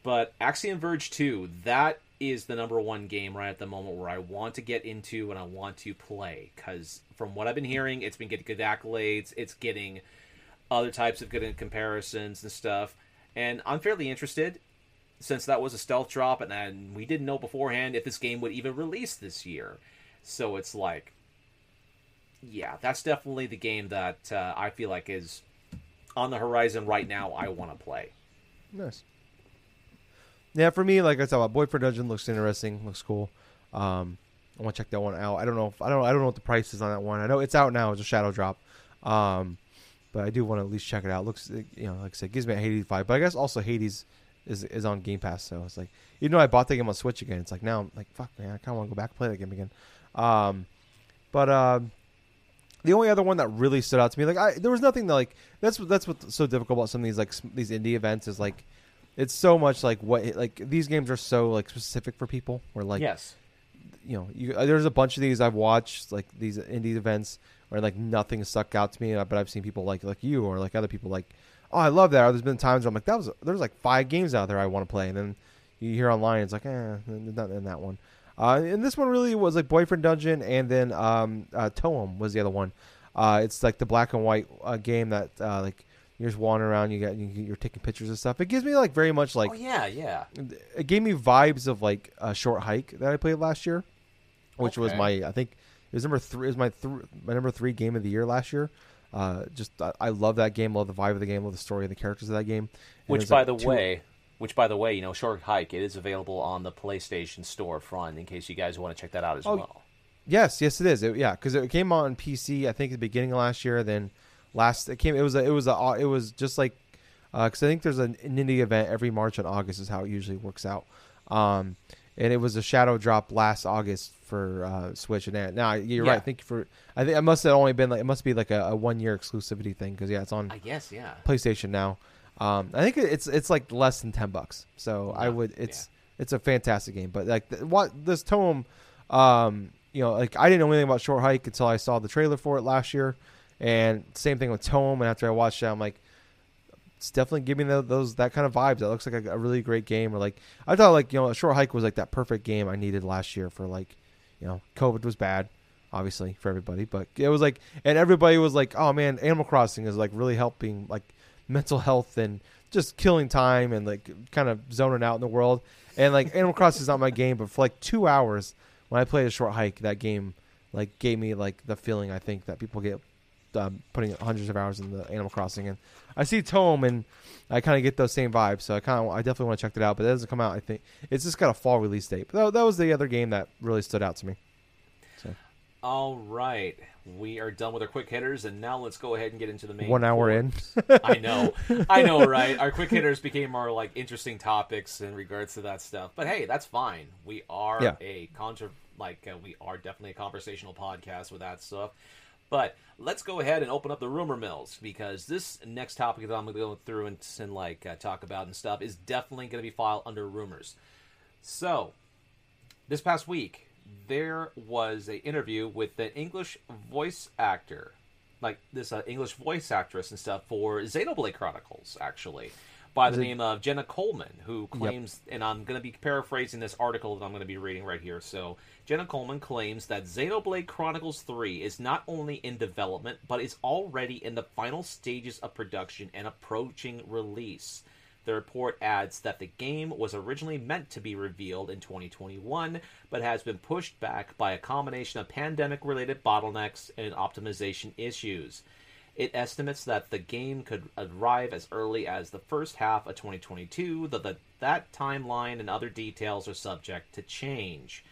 But Axiom Verge 2, that is the number one game right at the moment where I want to get into and I want to play. Because from what I've been hearing, it's been getting good accolades, it's getting other types of good comparisons and stuff. And I'm fairly interested since that was a stealth drop and we didn't know beforehand if this game would even release this year. So it's like, yeah, that's definitely the game that uh, I feel like is on the horizon right now. I want to play. Nice. Yeah, for me, like I said, my Boyfriend Dungeon looks interesting, looks cool. Um, I want to check that one out. I don't know if I don't I don't know what the price is on that one. I know it's out now. It's a shadow drop. Um, but I do want to at least check it out. looks you know like I said, gives me a Hades vibe. But I guess also Hades is is on Game Pass, so it's like even though I bought the game on Switch again, it's like now I'm like fuck man, I kind of want to go back and play that game again. Um, but um, the only other one that really stood out to me, like I, there was nothing that like that's that's what's so difficult about some of these like these indie events is like it's so much like what like these games are so like specific for people. Where like yes, you know, you, uh, there's a bunch of these I've watched like these indie events where like nothing stuck out to me, uh, but I've seen people like like you or like other people like, oh I love that. Or there's been times where I'm like that was there's like five games out there I want to play, and then you hear online it's like eh, not in that one. Uh, and this one really was like Boyfriend Dungeon, and then um, uh, Toem was the other one. Uh, it's like the black and white uh, game that uh, like you're just wandering around, you got you, are taking pictures and stuff. It gives me like very much like oh yeah yeah. It gave me vibes of like a short hike that I played last year, which okay. was my I think it was number three. It was my th- my number three game of the year last year. Uh, just I, I love that game, love the vibe of the game, love the story of the characters of that game. And which, by like the two, way, which, by the way, you know, Short Hike, it is available on the PlayStation Store front in case you guys want to check that out as oh, well. Yes, yes, it is. It, yeah, because it came on PC. I think at the beginning of last year. Then last it came. It was a, it was a it was just like because uh, I think there's an, an indie event every March and August is how it usually works out. Um, and it was a shadow drop last August for uh, Switch and that. Now you're yeah. right. Thank you for. I think it must have only been like it must be like a, a one year exclusivity thing because yeah, it's on. I guess yeah. PlayStation now. Um, I think it's it's like less than ten bucks. So yeah, I would it's yeah. it's a fantastic game. But like what this Toem, um, you know, like I didn't know anything about Short Hike until I saw the trailer for it last year, and same thing with Toem. And after I watched it, I'm like, it's definitely giving those, those that kind of vibes. It looks like a, a, really great game. Or like I thought, like you know, a Short Hike was like that perfect game I needed last year for like, you know, COVID was bad obviously for everybody but it was like and everybody was like oh man animal crossing is like really helping like mental health and just killing time and like kind of zoning out in the world. And like Animal Crossing is not my game, but for like two hours when I played a short hike, that game like gave me like the feeling I think that people get um, putting hundreds of hours in the Animal Crossing. And I see Toem and I kind of get those same vibes. So I kind of I definitely want to check it out. But it doesn't come out. I think it's just got a fall release date. But that, that was the other game that really stood out to me. So. All right we are done with our quick hitters, and now let's go ahead and get into the main. One hour in. I know, I know, right? Our quick hitters became more like interesting topics in regards to that stuff. But hey, that's fine. We are yeah. a contra, like uh, we are definitely a conversational podcast with that stuff. But let's go ahead and open up the rumor mills because this next topic that I'm going to go through and, and like uh, talk about and stuff is definitely going to be filed under rumors. So, this past week, there was an interview with the English voice actor, like this uh, English voice actress and stuff for Xenoblade Chronicles, actually, by the name of Jenna Coleman, who claims, yep. and I'm going to be paraphrasing this article that I'm going to be reading right here. So Jenna Coleman claims that Xenoblade Chronicles 3 is not only in development, but is already in the final stages of production and approaching release. The report adds that the game was originally meant to be revealed in 2021, but has been pushed back by a combination of pandemic related bottlenecks and optimization issues. It estimates that the game could arrive as early as the first half of 2022, though the, that timeline and other details are subject to change.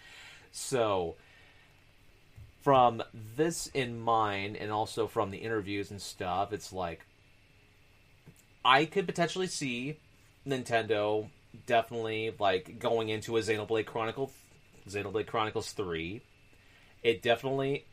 So, from this in mind, and also from the interviews and stuff, it's like I could potentially see Nintendo definitely like going into a Xenoblade Chronicle, Xenoblade Chronicles Three. It definitely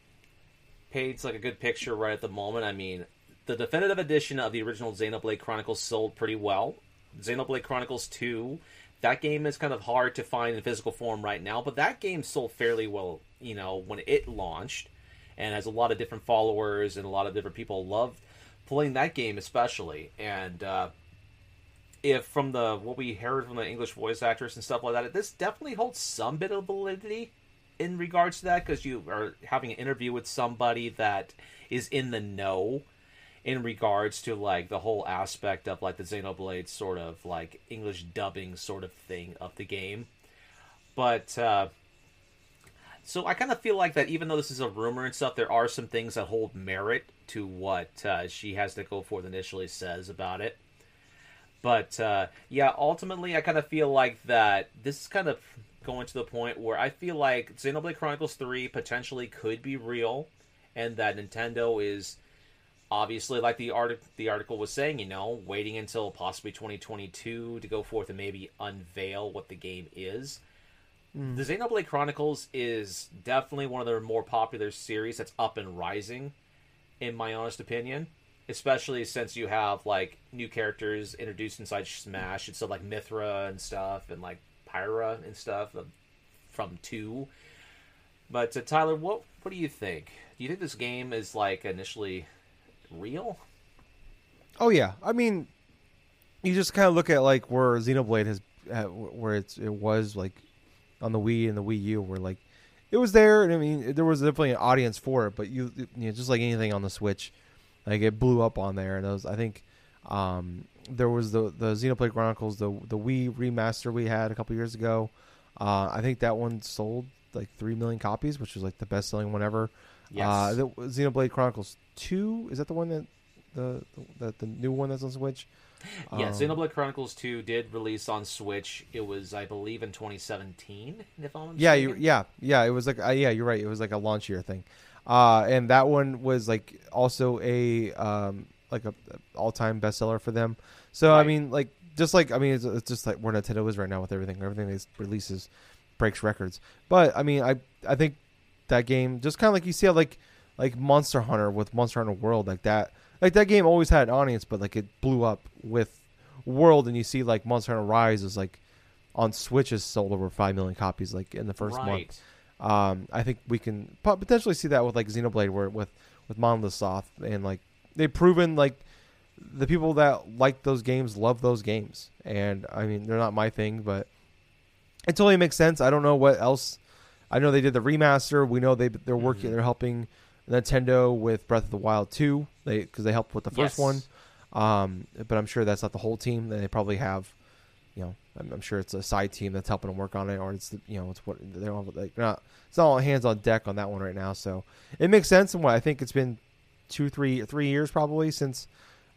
paints like a good picture right at the moment. I mean, the definitive edition of the original Xenoblade Chronicles sold pretty well. Xenoblade Chronicles Two, that game is kind of hard to find in physical form right now, but that game sold fairly well. You know, when it launched, and has a lot of different followers and a lot of different people loved playing that game especially and. Uh, if from the what we heard from the English voice actors and stuff like that, this definitely holds some bit of validity in regards to that because you are having an interview with somebody that is in the know in regards to like the whole aspect of like the Xenoblade sort of like English dubbing sort of thing of the game. But uh so I kind of feel like that even though this is a rumor and stuff, there are some things that hold merit to what uh, she has to go forth initially says about it. But uh, yeah, ultimately, I kind of feel like that this is kind of going to the point where I feel like Xenoblade Chronicles 3 potentially could be real and that Nintendo is obviously like the art the article was saying, you know, waiting until possibly 2022 to go forth and maybe unveil what the game is. Mm. The Xenoblade Chronicles is definitely one of their more popular series that's up and rising in my honest opinion especially since you have like new characters introduced inside Smash and stuff like Mythra and stuff, and like Pyra and stuff from two. But uh, Tyler, what what do you think? Do you think this game is like initially real? Oh yeah, I mean, you just kind of look at like where Xenoblade has, uh, where it's it was like on the Wii and the Wii U, where like it was there, and I mean there was definitely an audience for it, but you, you know, just like anything on the Switch, like it blew up on there, and those I think um, there was the the Xenoblade Chronicles, the the Wii remaster we had a couple years ago. Uh, I think that one sold like three million copies, which was like the best selling one ever. Yes. Uh, the Xenoblade Chronicles Two is that the one that the the, the new one that's on Switch? Yeah, um, Xenoblade Chronicles Two did release on Switch. It was, I believe, in 2017. If I'm yeah, you, yeah, yeah. It was like, uh, yeah, you're right. It was like a launch year thing. Uh, and that one was like also a um, like a, all time bestseller for them. So right. I mean, like just like I mean, it's, it's, just like where Nintendo is right now with everything. Everything they releases breaks records. But I mean, I I think that game just kind of like you see how like like Monster Hunter with Monster Hunter World like that. Like that game always had an audience, but like it blew up with World, and you see like Monster Hunter Rise is like on Switch has sold over five million copies like in the first right. month. Um, I think we can potentially see that with like Xenoblade, where with with Monolith Soft, and like they've proven like the people that like those games love those games. And I mean, they're not my thing, but it totally makes sense. I don't know what else. I know they did the remaster. We know they they're working. Mm-hmm. They're helping Nintendo with Breath of the Wild 2. They because they helped with the first yes. one. Um, but I'm sure that's not the whole team. They probably have I'm, I'm, sure it's a side team that's helping them work on it, or it's you know, it's what they're all like. Not. It's not all hands on deck on that one right now. So it makes sense. And what I think it's been two, three, three years probably since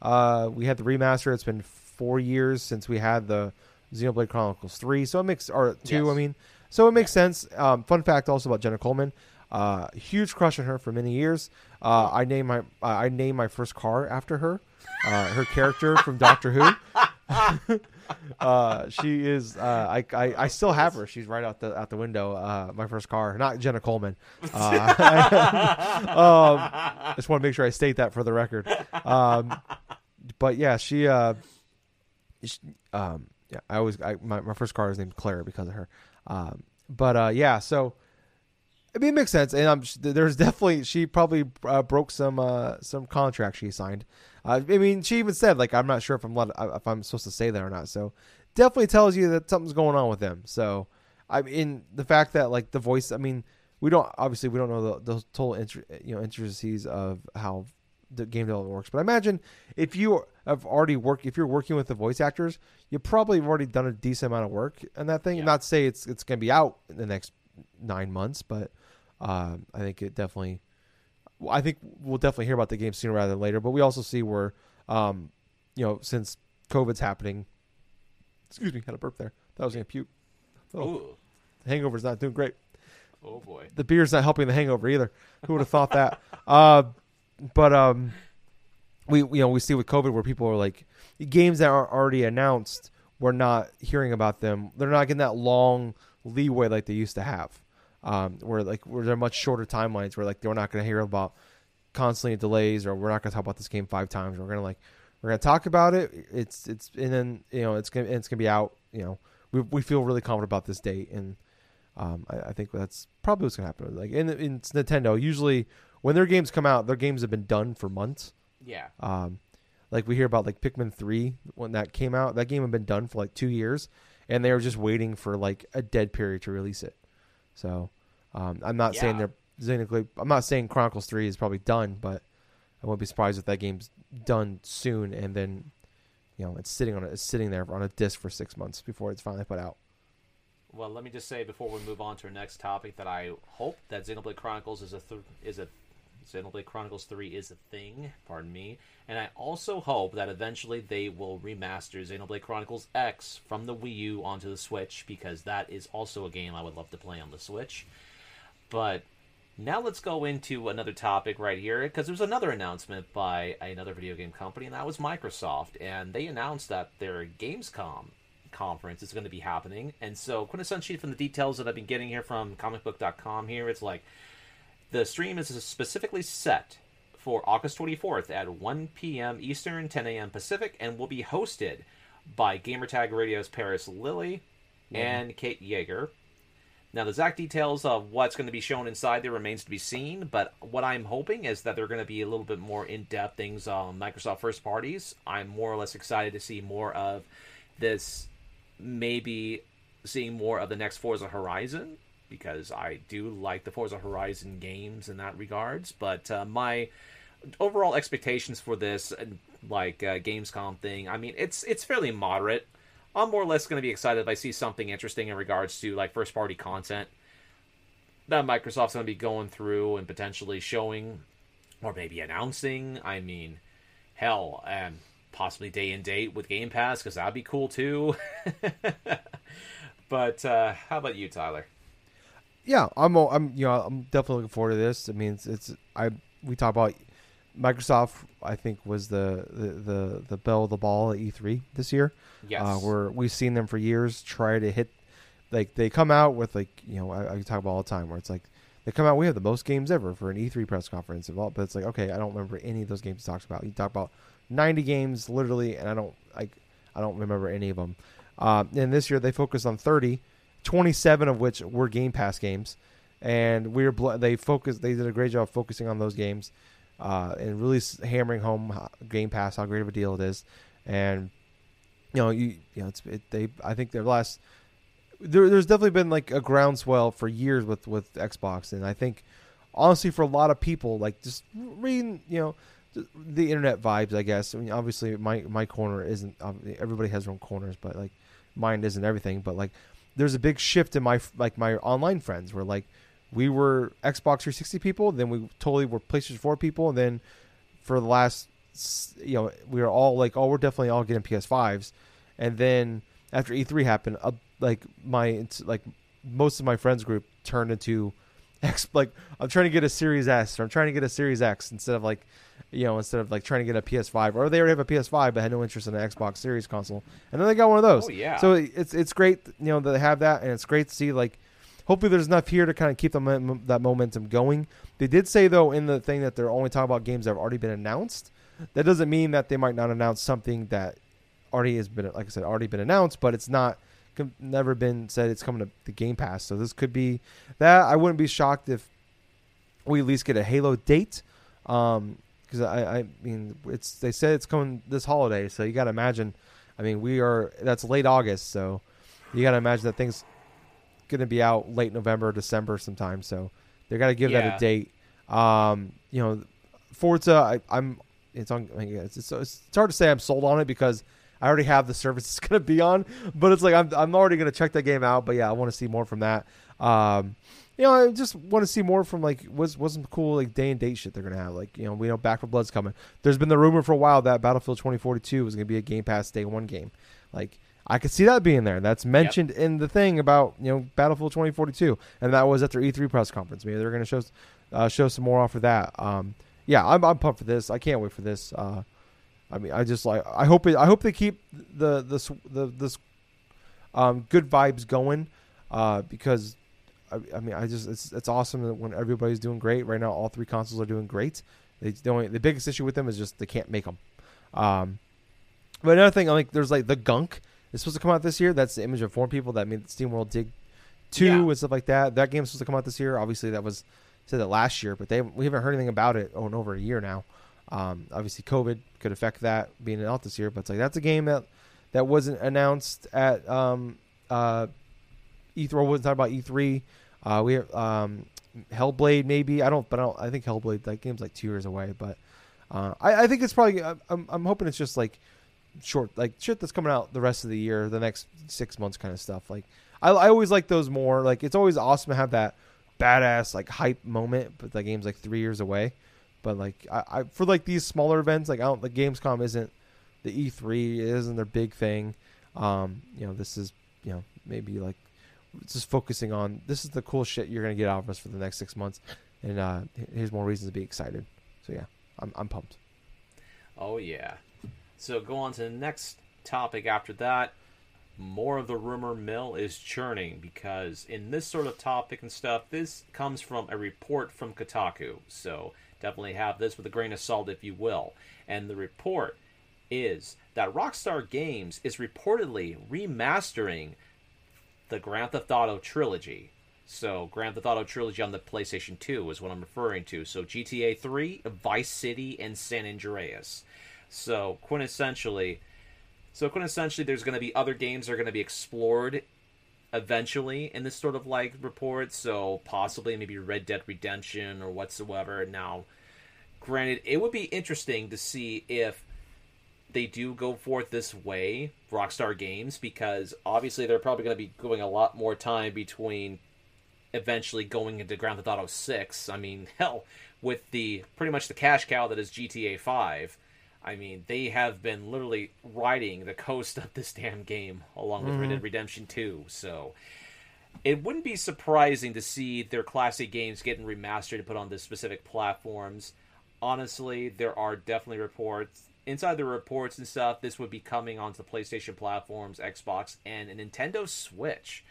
uh, we had the remaster. It's been four years since we had the Xenoblade Chronicles three. So it makes or two. Yes. I mean, so it makes yeah. sense. Um, fun fact also about Jenna Coleman. Uh, huge crush on her for many years. Uh, I named my uh, I named my first car after her. Uh, her character from Doctor Who. uh, she is. Uh, I, I, I still have her. She's right out the out the window. Uh, my first car, not Jenna Coleman. Uh, um, I just want to make sure I state that for the record. Um, but yeah, she. Uh, she um, yeah, I always. I, my my first car is named Claire because of her. Um, but uh, yeah, so. I mean, it makes sense, and I'm, there's definitely she probably broke some some contract she signed uh, I mean, she even said like, "I'm not sure if I'm let, if I'm supposed to say that or not." So definitely tells you that something's going on with them. So I mean, the fact that like the voice. I mean, we don't obviously we don't know the, the total inter, you know intricacies of how the game development works. But I imagine if you have already worked, if you're working with the voice actors, you probably have already done a decent amount of work in that thing. Yeah. Not to say it's it's going to be out in the next nine months, but uh, I think it definitely I think we'll definitely hear about the game sooner rather than later. But we also see where, um, you know, since COVID's happening. Excuse me, had a burp there. That was gonna puke. Oh, the hangover's not doing great. Oh boy, the beer's not helping the hangover either. Who would have thought that? Uh, but um, we you know we see with COVID where people are like games that are already announced. We're not hearing about them. They're not getting that long leeway like they used to have um, where like where they're much shorter timelines where like we're not going to hear about constantly delays or we're not going to talk about this game five times. We're going to like we're going to talk about it. It's it's and then you know it's gonna it's gonna be out. You know we we feel really confident about this date and um, I, I, think that's probably what's gonna happen. Like in, in Nintendo, usually when their games come out, their games have been done for months. Yeah. Um, like we hear about like Pikmin three when that came out, that game had been done for like two years, and they were just waiting for like a dead period to release it. So um, I'm not yeah. saying they're technically. I'm not saying Chronicles Three is probably done, but I wouldn't be surprised if that game's done soon, and then you know it's sitting on a, it's sitting there on a disc for six months before it's finally put out. Well, let me just say before we move on to our next topic that I hope that Xenoblade Chronicles is a th- is a Xenoblade Chronicles 3 is a thing, pardon me. And I also hope that eventually they will remaster Xenoblade Chronicles X from the Wii U onto the Switch, because that is also a game I would love to play on the Switch. But now let's go into another topic right here, because there's another announcement by another video game company, and that was Microsoft. And they announced that their Gamescom conference is going to be happening. And so, quintessentially from the details that I've been getting here from comicbook.com here, it's like the stream is specifically set for August 24th at 1 p.m. Eastern, 10 a.m. Pacific, and will be hosted by Gamertag Radio's Paris Lilly mm-hmm. and Kate Yeager. Now, the exact details of what's going to be shown inside there remains to be seen, but what I'm hoping is that they're going to be a little bit more in depth things on Microsoft first parties. I'm more or less excited to see more of this, maybe seeing more of the next Forza Horizon, because I do like the Forza Horizon games in that regards, but uh, my overall expectations for this like uh, Gamescom thing, I mean, it's it's fairly moderate. I'm more or less going to be excited if I see something interesting in regards to like first party content that Microsoft's going to be going through and potentially showing or maybe announcing. I mean, hell, and possibly day and date with Game Pass because that'd be cool too. but uh, how about you, Tyler? Yeah, I'm. I'm. You know, I'm definitely looking forward to this. I mean, it's. it's I. We talk about Microsoft. I think was the the the, the bell of the ball at E3 this year. Yes. Uh, where we've seen them for years try to hit, like they come out with like you know I, I talk about all the time where it's like they come out we have the most games ever for an E3 press conference of all, but it's like okay I don't remember any of those games he talks about. You talk about 90 games literally, and I don't like I don't remember any of them. Uh, and this year they focused on 30, 27 of which were Game Pass games, and we were bl- they focused they did a great job focusing on those games. Uh, and really hammering home Game Pass how great of a deal it is, and you know, you you know, it's it, they. I think their last there, there's definitely been like a groundswell for years with with Xbox, and I think honestly for a lot of people, like just reading, you know, the internet vibes. I guess. I mean, obviously my my corner isn't. Everybody has their own corners, but like mine isn't everything. But like, there's a big shift in my like my online friends where like we were Xbox 360 people, then we totally were PlayStation 4 people, and then for the last you know we were all like oh we're definitely all getting PS5s and then after E3 happened uh, like my like most of my friends group turned into X like I'm trying to get a Series S or I'm trying to get a Series X instead of like you know instead of like trying to get a PS5 or they already have a PS5 but had no interest in an Xbox Series console and then they got one of those. Oh yeah. So it's it's great you know that they have that and it's great to see like hopefully there's enough here to kind of keep them that momentum going. They did say though in the thing that they're only talking about games that have already been announced. That doesn't mean that they might not announce something that already has been, like I said, already been announced, but it's not never been said it's coming to the Game Pass. So this could be that. I wouldn't be shocked if we at least get a Halo date. Um, because I, I mean, it's they said it's coming this holiday, so you got to imagine. I mean, we are that's late August, so you got to imagine that things going to be out late November, December sometime. So they got to give Yeah. that a date. Um, you know, Forza, I, I'm it's on. I mean, it's, it's it's hard to say I'm sold on it because I already have the service it's going to be on. But it's like I'm I'm already going to check that game out. But yeah, I want to see more from that. Um, you know, I just want to see more from like what's what's some cool like day and date shit they're gonna have. Like you know, we know Back 4 Blood's coming. There's been the rumor for a while that Battlefield 2042 was gonna be a Game Pass day one game. Like I could see that being there. That's mentioned in the thing about you know Battlefield 2042, and that was at their E3 press conference. Maybe they're gonna show uh, show some more off of that. Um, yeah, I'm, I'm pumped for this. I can't wait for this. Uh, I mean, I just like I hope it, I hope they keep the this the this um, good vibes going uh, because I, I mean I just it's it's awesome that when everybody's doing great right now. All three consoles are doing great. They the only the biggest issue with them is just they can't make them. Um, but another thing, I like there's like the gunk is supposed to come out this year. That's the Image & Form people that made SteamWorld Dig two Yeah. and stuff like that. That game's supposed to come out this year. Obviously, that was said that last year, but they we haven't heard anything about it oh, in over a year now. Um, obviously, COVID could affect that being out this year, but it's like that's a game that that wasn't announced at um, uh, E3. or Wasn't talking about E3. Uh, we um, Hellblade maybe. I don't, but I, don't, I think Hellblade that game's like two years away. But uh, I, I think it's probably. I'm, I'm hoping it's just like short, like shit that's coming out the rest of the year, the next six months kind of stuff. Like I, I always like those more. Like it's always awesome to have that badass like hype moment, but the game's like three years away. But like I, I for like these smaller events, like I don't the Gamescom isn't the E3 isn't their big thing. Um, you know, this is you know maybe like just focusing on this is the cool shit you're gonna get out of us for the next six months, and uh, here's more reasons to be excited. So yeah, I'm I'm pumped. Oh yeah. So go on to the next topic after that. More of the rumor mill is churning because in this sort of topic and stuff, this comes from a report from Kotaku. So definitely have this with a grain of salt, if you will. And the report is that Rockstar Games is reportedly remastering the Grand Theft Auto trilogy. So, Grand Theft Auto trilogy on the PlayStation 2 is what I'm referring to. So, GTA 3, Vice City, and San Andreas. So, quintessentially, so quintessentially, there's going to be other games that are going to be explored eventually in this sort of like report. So, possibly maybe Red Dead Redemption or whatsoever. Now, granted, it would be interesting to see if they do go forth this way, Rockstar Games, because obviously they're probably going to be going a lot more time between eventually going into Grand Theft Auto 6. I mean, hell, with the pretty much the cash cow that is GTA 5. I mean, they have been literally riding the coast of this damn game along with mm-hmm. Red Dead Redemption 2. So it wouldn't be surprising to see their classic games getting remastered and put on the specific platforms. Honestly, there are definitely reports inside the reports and stuff, this would be coming onto the PlayStation platforms, Xbox, and a Nintendo Switch.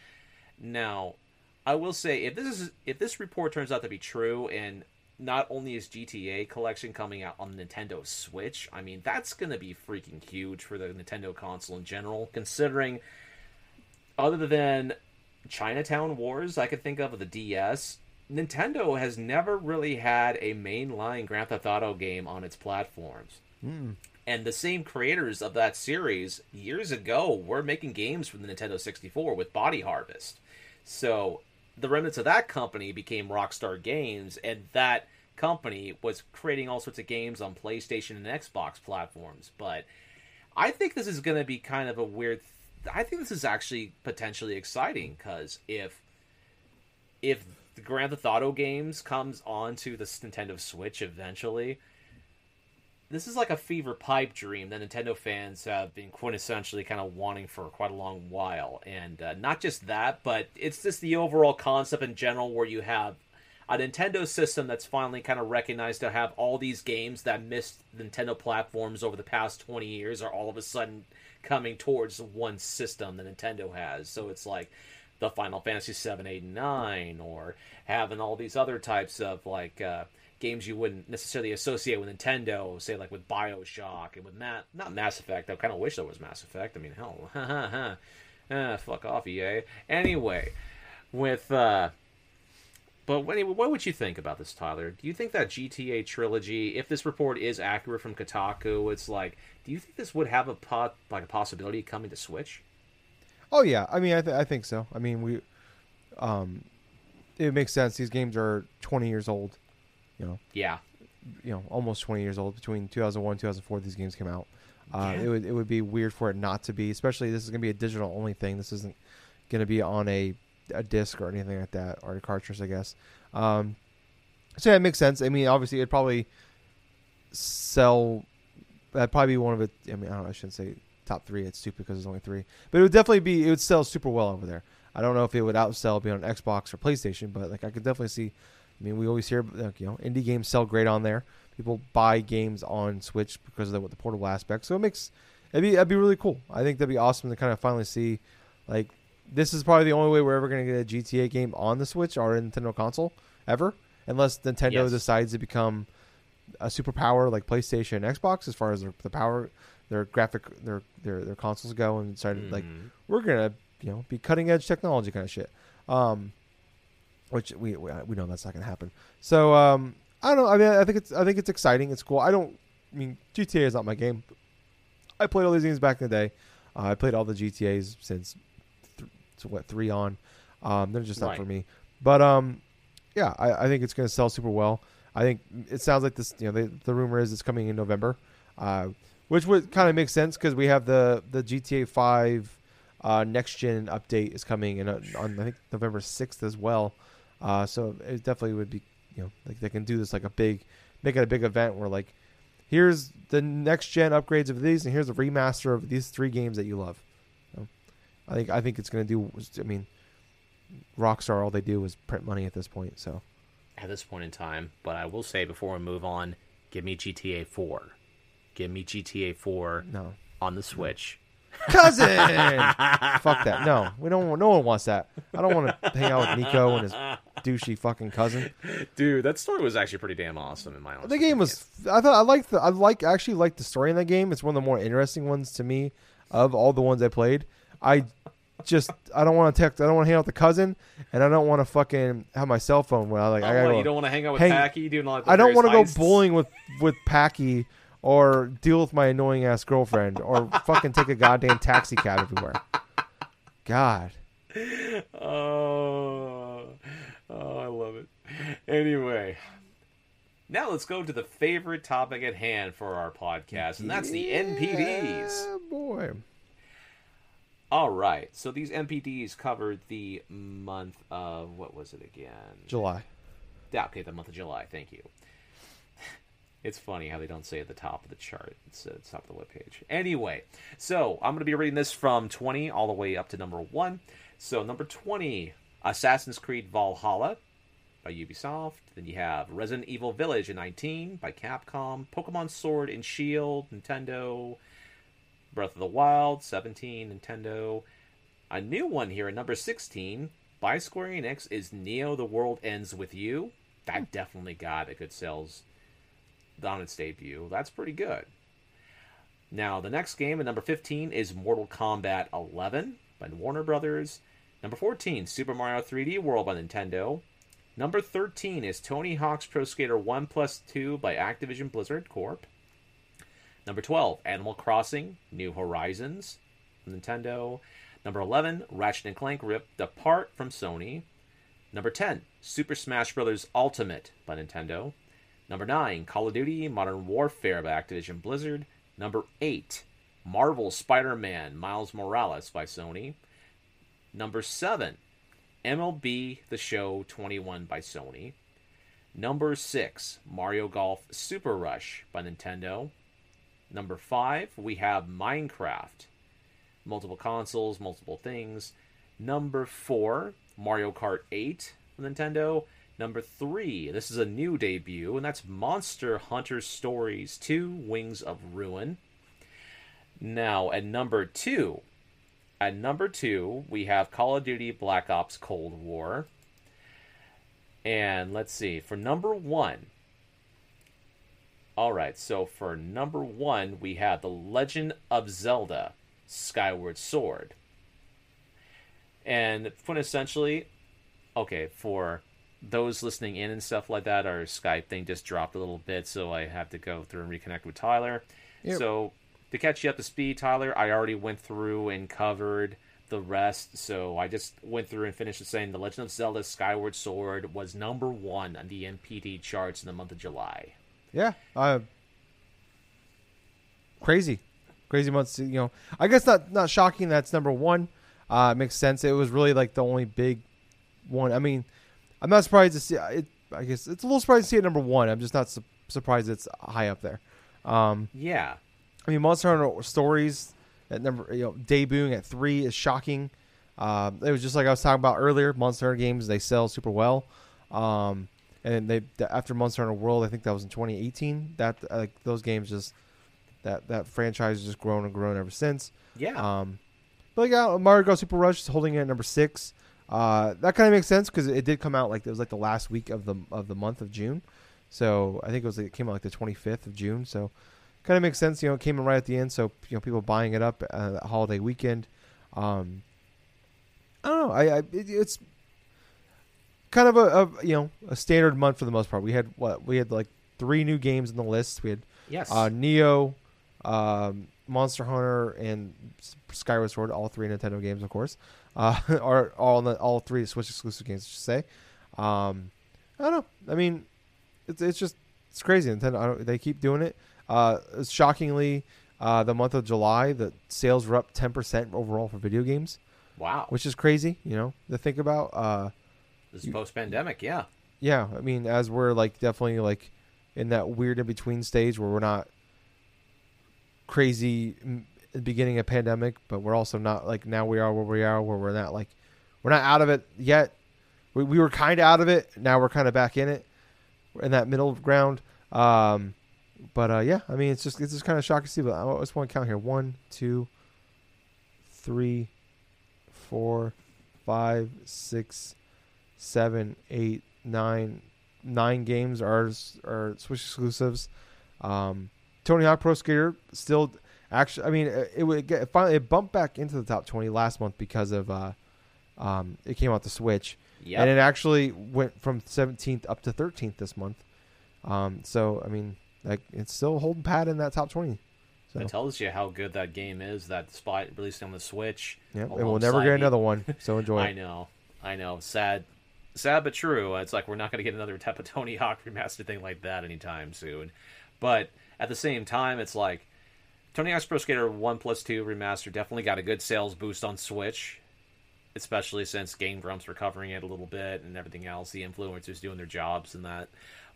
Now, I will say if this is if this report turns out to be true, and not only is GTA collection coming out on the Nintendo Switch, I mean that's to be freaking huge for the Nintendo console in general. Considering, other than Chinatown Wars, I could think of the DS. Nintendo has never really had a mainline Grand Theft Auto game on its platforms. Mm. And the same creators of that series years ago were making games for the Nintendo 64 with Body Harvest. So the remnants of that company became Rockstar Games, and that company was creating all sorts of games on PlayStation and Xbox platforms. But I think this is going to be kind of a weird. Th- I think this is actually potentially exciting because if if the Grand Theft Auto games comes onto the Nintendo Switch eventually, this is like a fever pipe dream that Nintendo fans have been quintessentially kind of wanting for quite a long while. And uh, not just that, but it's just the overall concept in general where you have a Nintendo system that's finally kind of recognized to have all these games that missed Nintendo platforms over the past 20 years are all of a sudden coming towards one system that Nintendo has. So it's like the Final Fantasy 7, 8, and 9, or having all these other types of like. Uh, games you wouldn't necessarily associate with Nintendo, say like with Bioshock and with Ma- not Mass Effect. I kind of wish there was Mass Effect. I mean, hell, ah, fuck off, EA. Anyway, with uh, but anyway, what would you think about this, Tyler? Do you think that GTA trilogy, if this report is accurate from Kotaku, it's like, do you think this would have a pot like a possibility coming to Switch? Oh yeah, I mean, I, th- I think so. I mean, we, um, it makes sense. These games are twenty years old. You know. Yeah. You know, almost 20 years old. Between 2001 and 2004, these games came out. Uh, yeah. It would it would be weird for it not to be, especially this is going to be a digital only thing. This isn't going to be on a a disc or anything like that or a cartridge, I guess. Um, so yeah, it makes sense. I mean, obviously, it'd probably sell. That'd probably be one of it. I mean, I don't know. I shouldn't say top three. It's stupid because there's only three, but it would definitely be. It would sell super well over there. I don't know if it would outsell being on Xbox or PlayStation, but like I could definitely see I mean, we always hear you know indie games sell great on there. People buy games on Switch because of the, the portable aspect. So it makes it'd be that'd be really cool. I think that'd be awesome to kind of finally see like this is probably the only way we're ever going to get a GTA game on the Switch or a Nintendo console ever, unless Nintendo yes. decides to become a superpower like PlayStation and Xbox as far as their, the power, their graphic, their their their consoles go, and started mm-hmm. like we're gonna you know be cutting edge technology kind of shit. Um, which we we, we know that's not going to happen. So um, I don't know. I mean, I think it's I think it's exciting. It's cool. I don't. I mean, GTA is not my game. I played all these games back in the day. Uh, I played all the GTA's since th- what three on. Um, they're just not right. for me. But um, yeah, I, I think it's going to sell super well. I think it sounds like this. You know, the, the rumor is it's coming in November, uh, which would kind of make sense because we have the the GTA Five uh, next gen update is coming in uh, on I think November sixth as well. Uh, so it definitely would be, you know, like they can do this like a big make it a big event where like, here's the next gen upgrades of these, and here's the remaster of these three games that you love. So, I think I think it's gonna do. I mean, Rockstar all they do is print money at this point. So At this point in time, but I will say before we move on, give me GTA 4. Give me GTA 4 no, on the Switch. Cousin. Fuck that. No, we don't. want- No one wants that. I don't want to hang out with Niko and his douchey fucking cousin. Dude, that story was actually pretty damn awesome in my honest The game was. I thought I liked the. I like actually liked the story in that game. It's one of the more interesting ones to me of all the ones I played. I just I don't want to text. I don't want to hang out with the cousin, and I don't want to fucking have my cell phone when I like. Oh, I gotta what, go, you don't want to hang out with hang- Packie doing all I don't want want to go bowling with with Packie or deal with my annoying ass girlfriend or fucking take a goddamn taxi cab everywhere. God. Oh, oh, I love it. Anyway, now let's go to the favorite topic at hand for our podcast, and that's the NPDs. Boy. All right, so these NPDs covered the month of what was it again? July. Yeah, okay, the month of July. Thank you. It's funny how they don't say at the top of the chart. It's uh, at the top of the webpage. Anyway, so I'm going to be reading this from 20 all the way up to number 1. So, number 20, Assassin's Creed Valhalla by Ubisoft. Then you have Resident Evil Village in 19 by Capcom. Pokemon Sword and Shield, Nintendo. Breath of the Wild, 17, Nintendo. A new one here at number 16 by Square Enix is Neo The World Ends With You. That hmm. definitely got a good sales on its debut. That's pretty good. Now, the next game at number 15 is Mortal Kombat 11 by Warner Brothers. Number 14, Super Mario 3D World by Nintendo. Number 13 is Tony Hawk's Pro Skater 1 Plus 2 by Activision Blizzard Corp. Number 12, Animal Crossing New Horizons Nintendo. Number 11, Ratchet and Clank Rift Apart from Sony. Number 10, Super Smash Bros. Ultimate by Nintendo. Number 9, Call of Duty Modern Warfare by Activision Blizzard. Number 8, Marvel Spider Man Miles Morales by Sony. Number 7, MLB The Show 21 by Sony. Number 6, Mario Golf Super Rush by Nintendo. Number 5, we have Minecraft. Multiple consoles, multiple things. Number 4, Mario Kart 8 from Nintendo. Number 3, this is a new debut, and that's Monster Hunter Stories 2 Wings of Ruin. Now, at number 2, at number 2, we have Call of Duty Black Ops Cold War. And let's see, for number 1, all right, so for number one, we have The Legend of Zelda Skyward Sword. And quintessentially, okay, for those listening in and stuff like that, our Skype thing just dropped a little bit, so I have to go through and reconnect with Tyler. Yep. So, to catch you up to speed, Tyler, I already went through and covered the rest, so I just went through and finished saying The Legend of Zelda Skyward Sword was number one on the NPD charts in the month of July. Yeah. Uh, crazy, crazy months. You know, I guess not not shocking. That's number one. Uh, makes sense. It was really like the only big one. I mean, I'm not surprised to see it. I guess it's a little surprised to see it number one. I'm just not su- surprised it's high up there. Um, Yeah, I mean, Monster Hunter Stories at number, you know, debuting at three is shocking. Um, it was just like I was talking about earlier. Monster Hunter games they sell super well, um, and they after Monster Hunter World, I think that was in 2018. That like those games just that that franchise has just grown and grown ever since. yeah. Um, but like uh, Mario Golf Super Rush is holding it at number six. Uh, that kind of makes sense because it did come out like it was like the last week of the of the month of June. So I think it was like, it came out like the 25th of June. So kind of makes sense. You know, it came in right at the end. So you know, people buying it up uh, holiday weekend. Um, I don't know. I, I it, it's kind of a, a you know a standard month for the most part. We had what we had like three new games in the list. We had yes. uh, Neo, um, Monster Hunter, and Skyward Sword, all three Nintendo games, of course, uh, are all the, all three Switch exclusive games. I should say. Um, I don't know. I mean, it's it's just it's crazy. Nintendo, I don't, they keep doing it. Uh, shockingly, uh, the month of July, the sales were up ten percent overall for video games, wow. which is crazy. You know, to think about. Uh, This is post pandemic, yeah. yeah, I mean, as we're like definitely like in that weird in between stage where we're not crazy the beginning of pandemic, but we're also not like now we are where we are where we're not like we're not out of it yet. We, we were kind of out of it. Now we're kind of back in it. We're in that middle ground. Um, but uh, yeah, I mean, it's just it's just kind of shocking to see. But I just want to count here: one, two, three, four, five, six, seven, eight, nine, nine games are are Switch exclusives. Um, Tony Hawk Pro Skater still actually. I mean, it, it would get finally it bumped back into the top twenty last month because of uh, um, it came out the Switch, Yep. and it actually went from seventeenth up to thirteenth this month. Um, so I mean, like it's still holding pat in that top twenty. So It tells you how good that game is. That spot released on the Switch. yeah, and we'll never get another one. So enjoy. I know, I know. Sad, sad but true. It's like we're not going to get another type of Tony Hawk remastered thing like that anytime soon. But at the same time, it's like Tony Hawk's Pro Skater One Plus Two remaster definitely got a good sales boost on Switch, especially since Game Grumps were covering it a little bit and everything else. The influencers doing their jobs and that.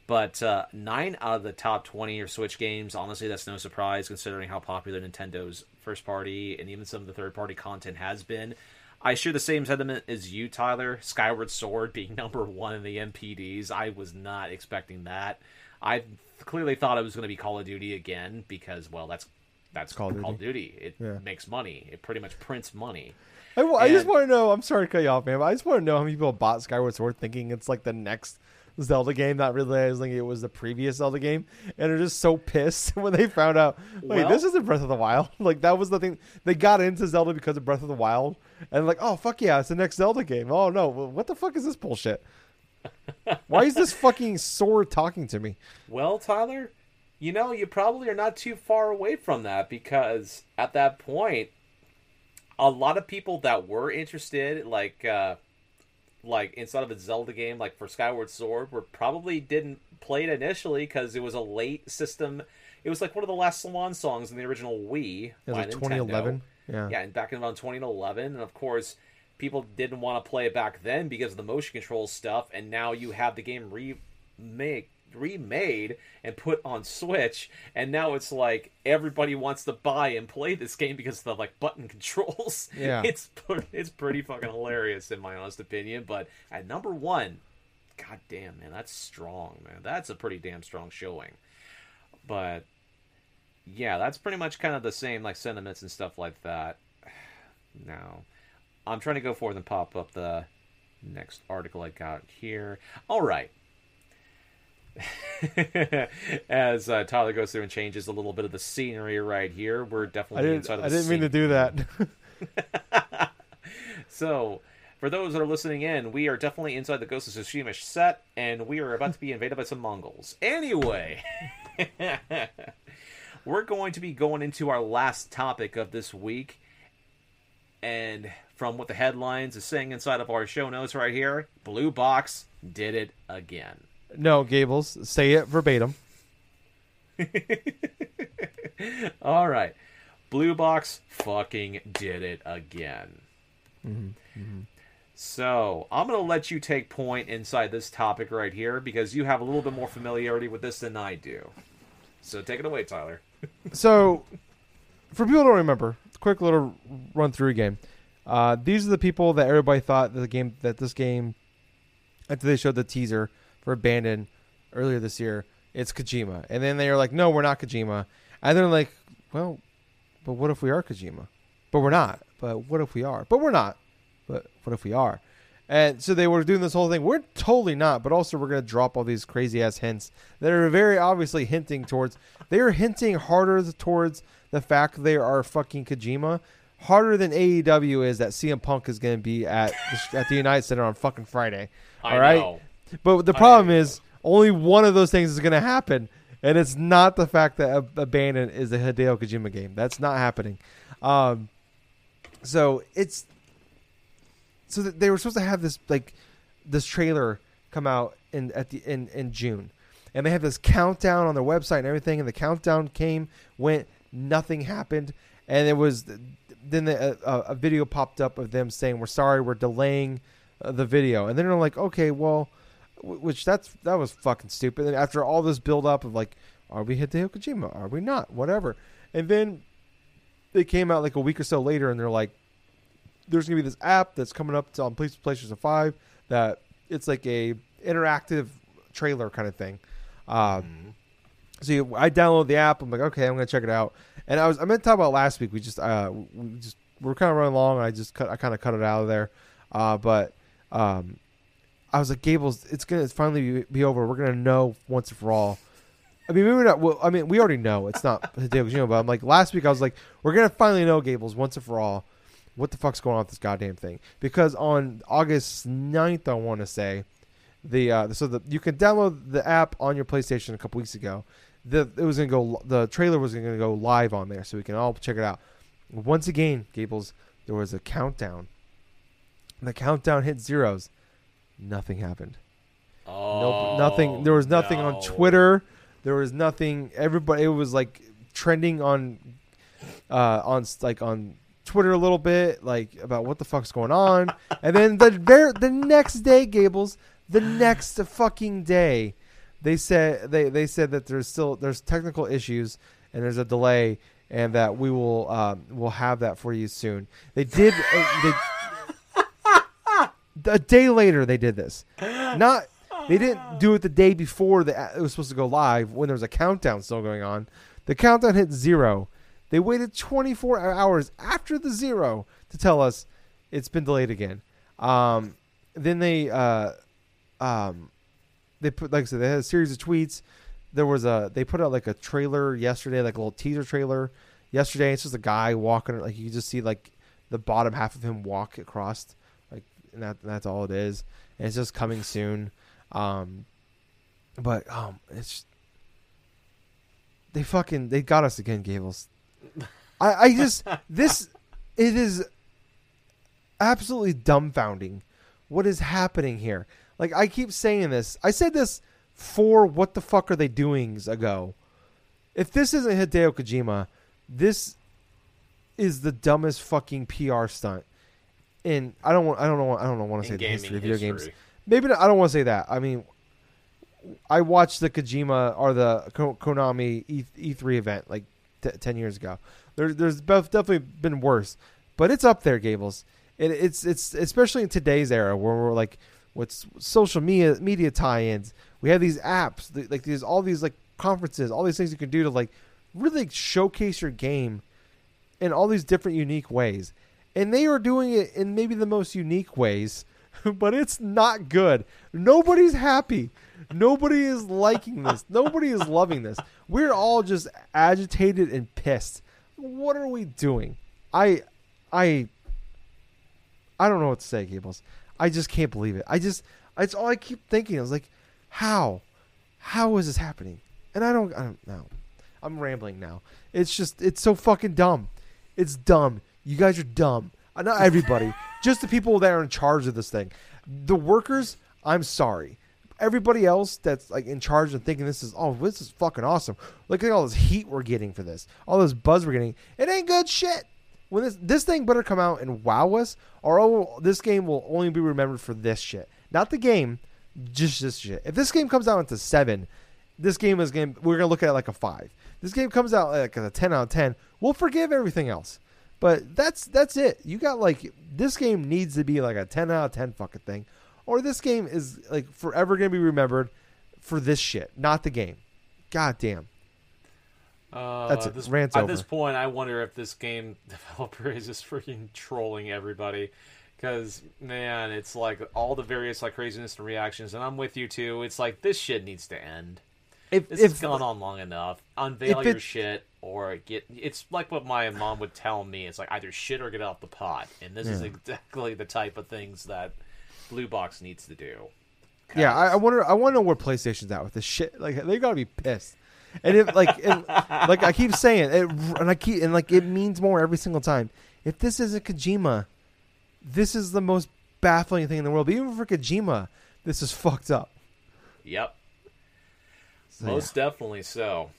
But uh, nine out of the top 20 are Switch games. Honestly, that's no surprise considering how popular Nintendo's first party and even some of the third party content has been. I share the same sentiment as you, Tyler. Skyward Sword being number one in the NPDs. I was not expecting that. I clearly thought it was going to be Call of Duty again because, well, that's that's Call Call, of of Duty. It Yeah. makes money. It pretty much prints money. I, wa- I just want to know. I'm sorry to cut you off, man. But I just want to know how many people bought Skyward Sword thinking it's like the next Zelda game, not realizing it was the previous Zelda game, and are just so pissed when they found out. Wait, Well- this isn't Breath of the Wild. Like that was the thing. They got into Zelda because of Breath of the Wild, and like, oh fuck yeah, it's the next Zelda game. Oh no, what the fuck is this bullshit? Why is this fucking sword talking to me? Well, Tyler, you know, you probably are not too far away from that because at that point, a lot of people that were interested, like, uh, like inside of a Zelda game, like for Skyward Sword, were probably didn't play it initially because it was a late system. It was like one of the last Swan songs in the original Wii. It was like 2011. Yeah. Yeah, and back in around 2011, and of course, people didn't want to play it back then because of the motion control stuff, and now you have the game remake remade and put on Switch, and now it's like everybody wants to buy and play this game because of the like button controls. Yeah. it's it's pretty fucking hilarious in my honest opinion. But at number one, god damn man, that's strong, man. That's a pretty damn strong showing. But yeah, that's pretty much kind of the same like sentiments and stuff like that. Now, I'm trying to go forward and pop up the next article I got here. All right. As uh, Tyler goes through and changes a little bit of the scenery right here, we're definitely inside of I didn't mean to do that. So, for those that are listening in, we are definitely inside the Ghost of Tsushima set, and we are about to be invaded by some Mongols. Anyway, we're going to be going into our last topic of this week, and from what the headlines is saying inside of our show notes right here, Blue Box did it again. No, Gables, say it verbatim. All right, Blue Box fucking did it again. So I'm gonna let you take point inside this topic right here because you have a little bit more familiarity with this than I do. So take it away, Tyler. So, for people who don't remember, quick little run through game. Uh, these are the people that everybody thought that the game that this game after they showed the teaser for Abandon earlier this year, it's Kojima, and then they are like, "No, we're not Kojima," and they're like, "Well, but what if we are Kojima? But we're not. But what if we are? But we're not. But what if we are?" And so they were doing this whole thing. We're totally not, but also we're going to drop all these crazy ass hints that are very obviously hinting towards. They are hinting harder towards the fact they are fucking Kojima, harder than AEW is that CM Punk is going to be at the, at the United Center on fucking Friday. I All right, know. But the problem is only one of those things is going to happen, and it's not the fact that Ab- Abandon is a Hideo Kojima game. That's not happening. Um, so it's so that they were supposed to have this like this trailer come out in at the in in June, and they had this countdown on their website and everything, and the countdown came, went, nothing happened, and it was then the, a, a video popped up of them saying we're sorry, we're delaying uh, the video, and then they're like, okay, well, Which that's that was fucking stupid. And after all this build up of like, are we Hideo Kojima? Are we not? Whatever. And then they came out like a week or so later, and they're like, "There's gonna be this app that's coming up to, on Play- PlayStation Five that it's like a interactive trailer kind of thing." Uh, Mhm. so you, I download the app. I'm like, okay, I'm gonna check it out. And I was I meant to talk about last week. We just uh we just we're kind of running long. And I just cut I kind of cut it out of there. Uh, but um, I was like, Gables, it's gonna finally be, over. We're gonna know once and for all. I mean, maybe not. Well, I mean, we already know it's not Hideo Kojima. But I'm like, last week I was like, we're gonna finally know, Gables, once and for all, what the fuck's going on with this goddamn thing. Because on August 9th, I want to say, the uh, so the you can download the app on your PlayStation a couple weeks ago. The it was gonna go. The trailer was gonna go live on there, so we can all check it out. Once again, Gables, there was a countdown. The countdown hit zeros. Nothing happened. Oh, Nope, nothing. There was nothing on. Twitter. There was nothing. Everybody. It was like trending on, uh, on like on Twitter a little bit, like about what the fuck's going on. and then the ver- the next day, Gables, the next fucking day, they said they they said that there's still there's technical issues and there's a delay and that we will um, we'll have that for you soon. They did. Uh, they, a day later, they did this. Not they didn't do it the day before the, it was supposed to go live when there was a countdown still going on. The countdown hit zero. They waited 24 hours after the zero to tell us it's been delayed again. Um, then they uh, um, they put like I said they had a series of tweets. There was a they put out like a trailer yesterday, like a little teaser trailer yesterday. It's just a guy walking, like you just see like the bottom half of him walk across, and that that's all it is. And it's just coming soon. Um, but um, it's they fucking they got us again, Gables. I I just this it is absolutely dumbfounding what is happening here. Like I keep saying this. I said this for what the fuck are they doings ago. If this isn't Hideo Kojima, this is the dumbest fucking PR stunt. And I don't want I don't know I don't want to say In the history of video games. Maybe not, I don't want to say that. I mean, I watched the Kojima or the Konami E E3 event like t- ten years ago. There, there's both definitely been worse, but it's up there, Gables. It, it's it's especially in today's era where we're like, what's social media media tie-ins. We have these apps, like these all these like conferences, all these things you can do to like really showcase your game in all these different unique ways. And they are doing it in maybe the most unique ways, but it's not good. Nobody's happy. Nobody is liking this. Nobody is loving this. We're all just agitated and pissed. What are we doing? I I I don't know what to say, Gables. I just can't believe it. I just it's all I keep thinking. I was like, how? How is this happening? And I don't I don't know. I'm rambling now. It's just it's so fucking dumb. It's dumb. You guys are dumb. Uh, Not everybody, just the people that are in charge of this thing. The workers, I'm sorry. Everybody else that's like in charge and thinking this is oh this is fucking awesome. Look at all this heat we're getting for this. All this buzz we're getting. It ain't good shit. When this this thing better come out and wow us, or oh, this game will only be remembered for this shit. Not the game, just this shit. If this game comes out into seven, this game is game. We're gonna look at it like a five. This game comes out like a ten out of ten. We'll forgive everything else, but that's that's it. You got like this game needs to be like a ten out of ten fucking thing, or this game is like forever gonna be remembered for this shit, not the game. God damn. Uh, That's it. This, Rant's at over. this point, I wonder if this game developer is just freaking trolling everybody. Because man, it's like all the various like craziness and reactions, and I'm with you too. It's like this shit needs to end. If This if has gone on long enough. Unveil your it- shit or get. It's like what my mom would tell me. It's like either shit or get off the pot, and this is exactly the type of things that Blue Box needs to do. Yeah, I, I wonder. I want to know where PlayStation's at with this shit. Like they gotta be pissed. And if like, and, like I keep saying, it, and I keep and like it means more every single time. If this isn't Kojima, this is the most baffling thing in the world. But even for Kojima, this is fucked up. Yep. So, Most definitely so.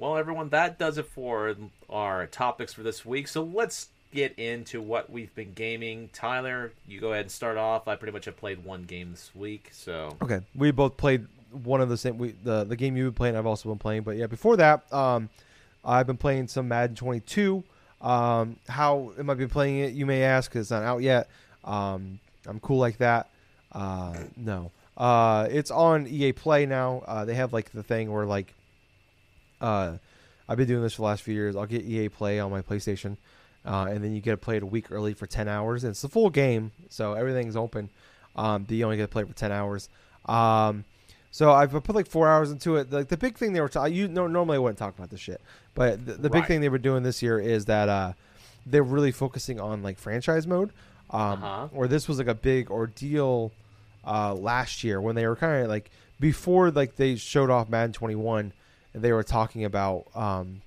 Well, everyone, that does it for our topics for this week. So let's get into what we've been gaming. Tyler, you go ahead and start off. I pretty much have played one game this week, so Okay, we both played one of the same. We, the the game you've been playing, I've also been playing. But yeah, before that, um, I've been playing some Madden 22. Um, how am I been playing it? You may ask, 'cause it's not out yet. Um, I'm cool like that. Uh, no, uh, it's on EA Play now. Uh, they have like the thing where like, uh, I've been doing this for the last few years. I'll get EA Play on my PlayStation, uh, and then you get to play it a week early for 10 hours. And it's the full game, so everything's open. Um, but you only get to play it for 10 hours. Um, so I've put like four hours into it. Like the big thing they were, ta- you no, normally I wouldn't talk about this shit, but the, the big thing they were doing this year is that uh, they're really focusing on like franchise mode. Um, Uh-huh. Or this was like a big ordeal uh, last year when they were kind of like before like they showed off Madden 21, and they were talking about um,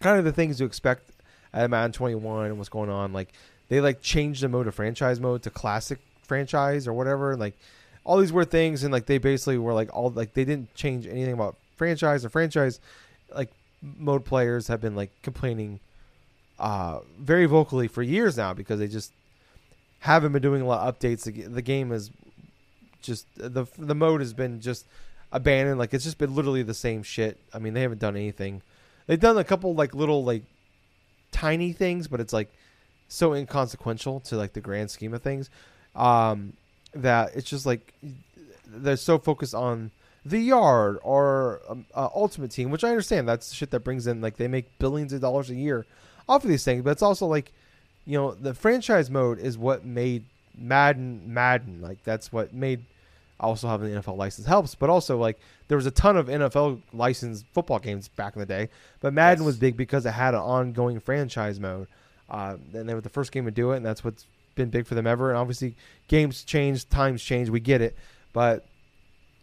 kind of the things to expect at Madden 21 and what's going on. Like they like changed the mode of franchise mode to classic franchise or whatever. Like all these weird things, and like they basically were like all like they didn't change anything about franchise or franchise. Like mode players have been like complaining uh, very vocally for years now because they just haven't been doing a lot of updates. The, the game is just the the mode has been just abandoned. Like it's just been literally the same shit. I mean, they haven't done anything. They've done a couple like little like tiny things, but it's like so inconsequential to like the grand scheme of things um, that it's just like they're so focused on the yard or um, uh, ultimate team, which I understand. That's shit that brings in like they make billions of dollars a year off of these things, but it's also like you know the franchise mode is what made Madden Madden. Like that's what made also having the NFL license helps, but also like there was a ton of NFL licensed football games back in the day, but Madden Yes. was big because it had an ongoing franchise mode. Uh, and they were the first game to do it, and that's what's been big for them ever. And obviously, games change, times change, we get it, but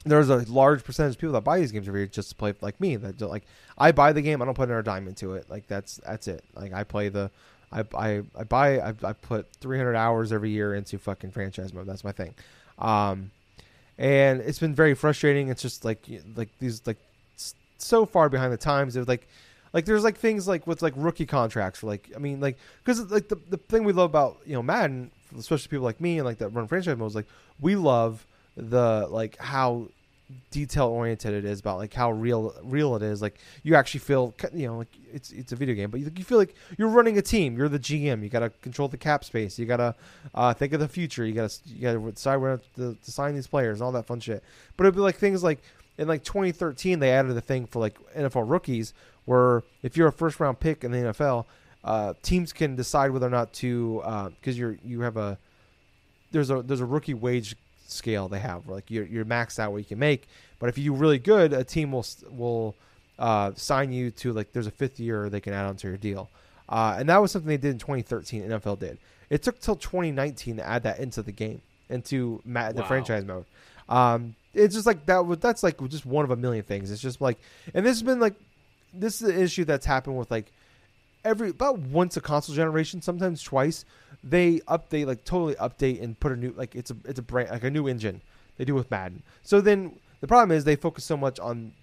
there's a large percentage of people that buy these games every year just to play like me. That like I buy the game, I don't put another dime into it. Like that's that's it. Like I play the, I I, I buy I, I put 300 hours every year into fucking franchise mode. That's my thing. Um, and it's been very frustrating. It's just like like these like so far behind the times. There's like like there's like things like with like rookie contracts for like I mean like because like the the thing we love about you know Madden, especially people like me and like that run franchise mode is like we love the like how detail oriented it is about like how real real it is. Like you actually feel you know like it's it's a video game but you, you feel like you're running a team. You're the gm you gotta control the cap space. You gotta uh, think of the future. You gotta you gotta decide where to, to sign these players and all that fun shit. But it'd be like things like in like 2013 they added a thing for like nfl rookies where if you're a first round pick in the nfl uh, teams can decide whether or not to because you're you have a there's a there's a rookie wage scale they have like you're, you're maxed out what you can make. But if you do really good a team will will uh, sign you to like there's a fifth year they can add onto your deal. Uh, and that was something they did in 2013 nfl did. It took till 2019 to add that into the game into ma- the Wow. franchise mode. Um, it's just like that that's like just one of a million things. It's just like and this has been like this is an issue that's happened with like every about once a console generation, sometimes twice, they update like totally update and put a new like it's a it's a brand like a new engine. They do with Madden. So then the problem is they focus so much on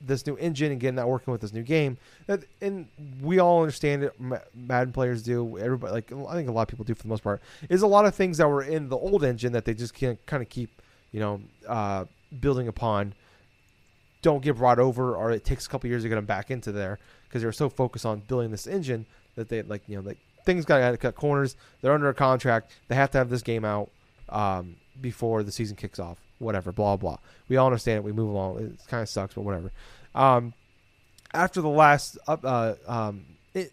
this new engine and getting that working with this new game that and we all understand it. Madden players do. Everybody like I think a lot of people do for the most part. Is a lot of things that were in the old engine that they just can't kind of keep you know uh, building upon don't get brought over or it takes a couple years to get them back into there because they're so focused on building this engine that they like you know like things got to cut corners. They're under a contract. They have to have this game out um, before the season kicks off. Whatever blah blah. We all understand it. We move along. It kind of sucks but whatever. Um, after the last uh, um,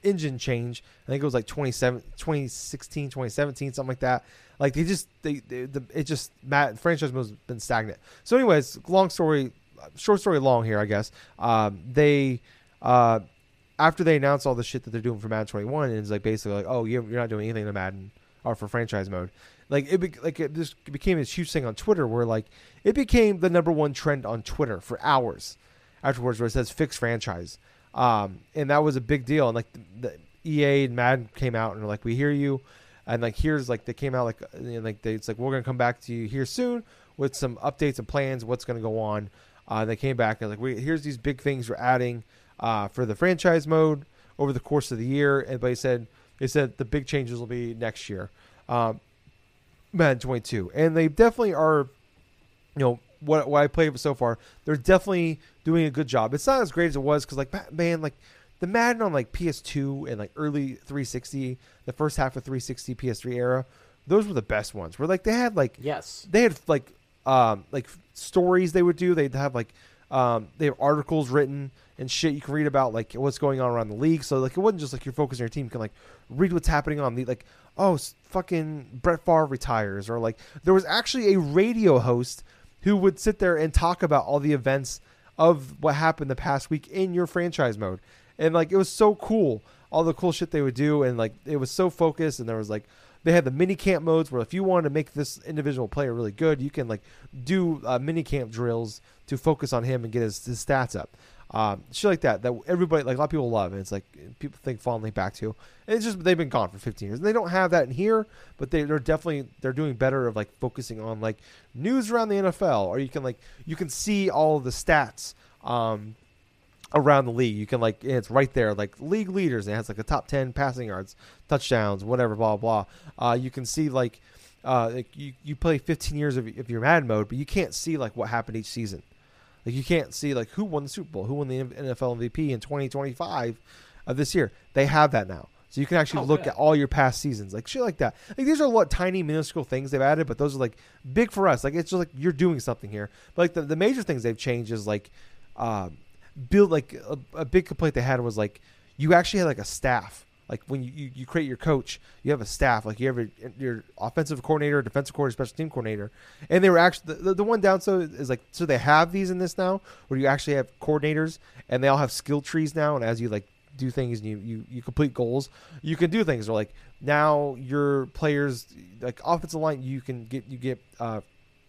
engine change i think it was like 27 2016 2017 something like that. Like they just they, they the, it just Matt franchise mode's been stagnant. So anyways long story short story long here i guess. Um, they uh, after they announced all the shit that they're doing for Madden 21, and it's like basically like, oh, you're, you're not doing anything to Madden or for franchise mode. Like it, be, like it just became this huge thing on Twitter where like it became the number one trend on Twitter for hours afterwards, where it says fix franchise, um, and that was a big deal. And like the, the EA and Madden came out and were like, we hear you, and like here's like they came out like you know, like they, it's like we're gonna come back to you here soon with some updates and plans, what's gonna go on. Uh, they came back and like we here's these big things we're adding uh, for the franchise mode over the course of the year. And they said They said the big changes will be next year, um, Madden 22, and they definitely are. You know what? What I played so far, they're definitely doing a good job. It's not as great as it was because, like, man, like the Madden on like PS2 and like early 360, the first half of 360 PS3 era, those were the best ones. Where like they had like Yes. they had like um like stories they would do. They'd have like um they have articles written and shit you can read about like what's going on around the league. So like it wasn't just like you're focusing on your team. You can like read what's happening on the like oh fucking Brett Favre retires or like there was actually a radio host who would sit there and talk about all the events of what happened the past week in your franchise mode. And like it was so cool, all the cool shit they would do, and like it was so focused. And there was like they had the mini camp modes where if you wanted to make this individual player really good, you can like do uh, mini camp drills to focus on him and get his, his stats up. Um, shit like that that everybody like a lot of people love and it's like people think fondly back to and it's just they've been gone for 15 years and they don't have that in here but they, they're definitely they're doing better of like focusing on like news around the NFL or you can like you can see all the stats um, around the league. You can like it's right there, like league leaders. And it has like the top ten passing yards, touchdowns, whatever, blah blah. blah. Uh, you can see like uh, like you you play 15 years of, of your Madden mode, but you can't see like what happened each season. Like you can't see like who won the Super Bowl, who won the NFL MVP in 2025 of this year. They have that now. So you can actually Oh, look at all your past seasons, like shit like that. Like these are what tiny, minuscule things they've added, but those are like big for us. Like it's just like you're doing something here. But like the, the major things they've changed is like um, build like a, a big complaint they had was like you actually had like a staff. Like when you, you, you create your coach, you have a staff. Like you have your, your offensive coordinator, defensive coordinator, special team coordinator, and they were actually the, the one downside is like so they have these in this now where you actually have coordinators and they all have skill trees now. And as you like do things and you, you, you complete goals, you can do things. Or like now your players like offensive line, you can get you get uh,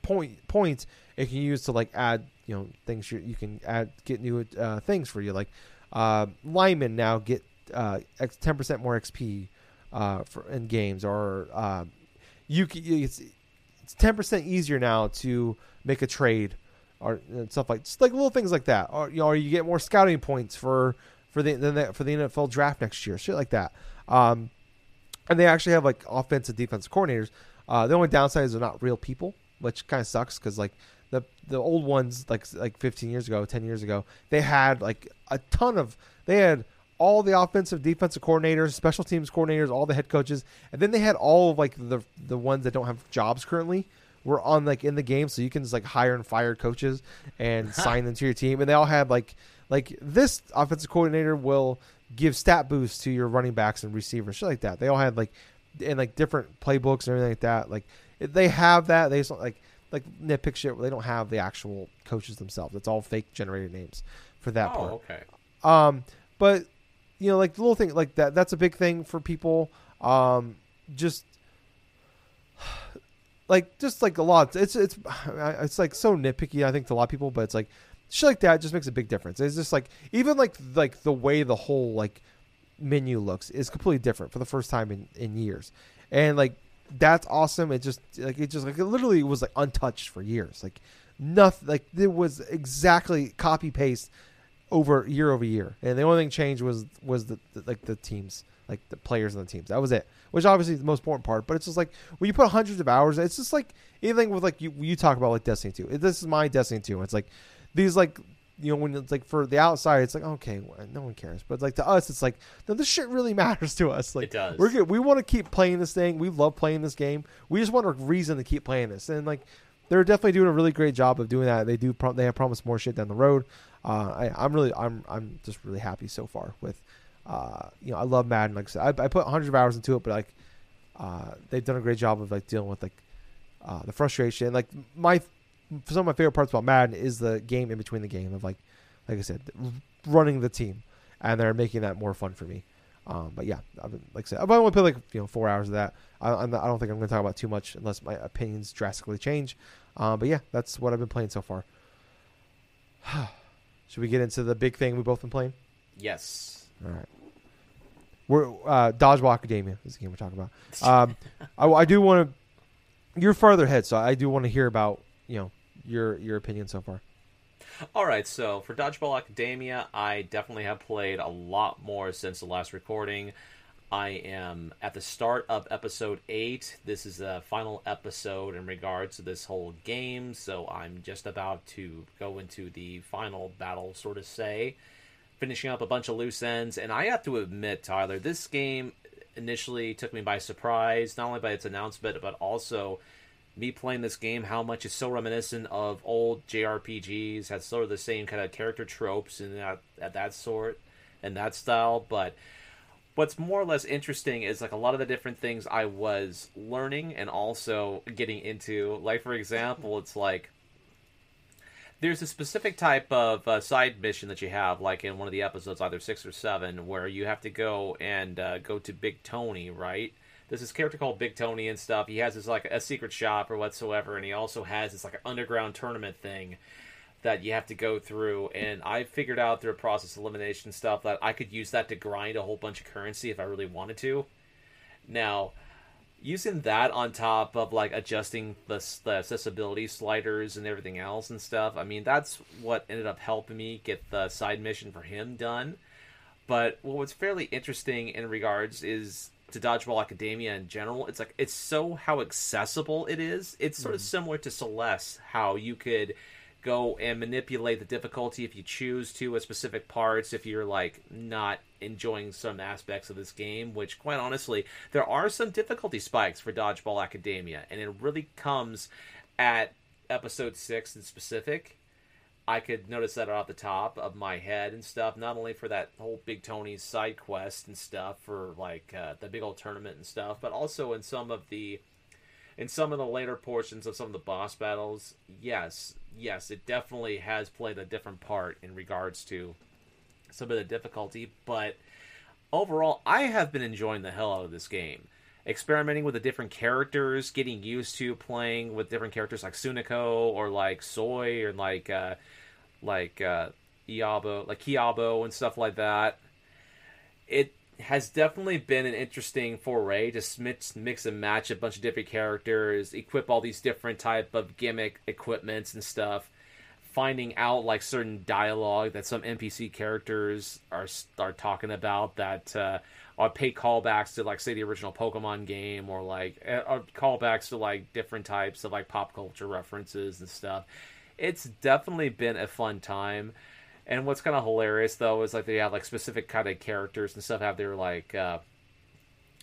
point points it can use to like add you know things you, you can add get new uh, things for you like uh, linemen now get uh, ten percent more XP uh, for in games or uh, you can, it's it's ten percent easier now to make a trade or and stuff like just like little things like that. Or you know or you get more scouting points for for the, the for the NFL draft next year shit like that. Um, and they actually have like offensive defensive coordinators. Uh, the only downside is they're not real people which kind of sucks because like the the old ones like like 15 years ago 10 years ago they had like a ton of they had all the offensive defensive coordinators special teams coordinators all the head coaches and then they had all of like the the ones that don't have jobs currently were on like in the game so you can just like hire and fire coaches and sign them to your team and they all had like like this offensive coordinator will give stat boosts to your running backs and receivers shit like that they all had like and like different playbooks and everything like that like they have that they just like like nitpick shit where they don't have the actual coaches themselves. It's all fake generated names for that oh, part. okay. Um, but you know, like the little thing like that. That's a big thing for people. Um, just like just like a lot. It's it's it's like so nitpicky. I think to a lot of people, but it's like shit like that just makes a big difference. It's just like even like like the way the whole like menu looks is completely different for the first time in in years, and like that's awesome. It just like it just like it literally was like untouched for years. Like nothing. Like it was exactly copy paste over year over year, and the only thing changed was was the, the like the teams, like the players and the teams. That was it. Which obviously is the most important part. But it's just like when you put hundreds of hours, it's just like anything with like you you talk about like Destiny two. This is my Destiny two. It's like these like you know when it's like for the outside it's like okay no one cares but like to us it's like no this shit really matters to us like It does. we're good we want to keep playing this thing we love playing this game we just want a reason to keep playing this and like they're definitely doing a really great job of doing that they do pro- they have promised more shit down the road I, I'm really I'm I'm just really happy so far with uh, you know I love Madden like I said I, I put hundreds of hours into it but like uh, they've done a great job of like dealing with like uh, the frustration like my some of my favorite parts about Madden is the game in between the game of like, like I said, running the team, and they're making that more fun for me. Um, but yeah, I've been, like I said, I've only put like you know four hours of that. I, I don't think I'm going to talk about too much unless my opinions drastically change. Um, but yeah, that's what I've been playing so far. Should we get into the big thing we've both been playing? Yes. All right. We're uh, Dodgeball Academia is the game we're talking about. Um, I, I do want to. You're farther ahead, so I do want to hear about you know your your opinion so far. All right, so for Dodgeball Academia, I definitely have played a lot more since the last recording. I am at the start of episode 8. This is the final episode in regards to this whole game, so I'm just about to go into the final battle, sort of say, finishing up a bunch of loose ends. And I have to admit, Tyler, this game initially took me by surprise, not only by its announcement, but also me playing this game, how much it's so reminiscent of old JRPGs, has sort of the same kind of character tropes and that, that sort and that style, but what's more or less interesting is like a lot of the different things I was learning and also getting into. Like for example, it's like there's a specific type of uh, side mission that you have, like in one of the episodes, either six or seven, where you have to go and uh, go to Big Tony, right? There's this character called Big Tony and stuff. He has this like a secret shop or whatsoever, and he also has this like an underground tournament thing that you have to go through and i figured out through a process elimination stuff that i could use that to grind a whole bunch of currency if i really wanted to. Now using that on top of like adjusting the, the accessibility sliders and everything else and stuff i mean that's what ended up helping me get the side mission for him done. But what was fairly interesting in regards is to dodgeball academia in general it's like it's so how accessible it is. It's sort of mm-hmm. similar to celeste how you could go and manipulate the difficulty if you choose to at specific parts if you're like not enjoying some aspects of this game which quite honestly there are some difficulty spikes for dodgeball academia and it really comes at episode 6 in specific I could notice that off the top of my head and stuff. Not only for that whole Big Tony's side quest and stuff for like uh, the big old tournament and stuff, but also in some of the in some of the later portions of some of the boss battles. Yes, yes, it definitely has played a different part in regards to some of the difficulty. But overall, I have been enjoying the hell out of this game experimenting with the different characters, getting used to playing with different characters like Sunako or like Soy or like uh, like uh, Iabo, like Kiabo and stuff like that. It has definitely been an interesting foray to mix, mix and match a bunch of different characters, equip all these different type of gimmick equipments and stuff. Finding out like certain dialogue that some NPC characters are are talking about that uh, or pay callbacks to like say the original Pokemon game or like or callbacks to like different types of like pop culture references and stuff. It's definitely been a fun time. And what's kind of hilarious though is like they have like specific kind of characters and stuff have their like uh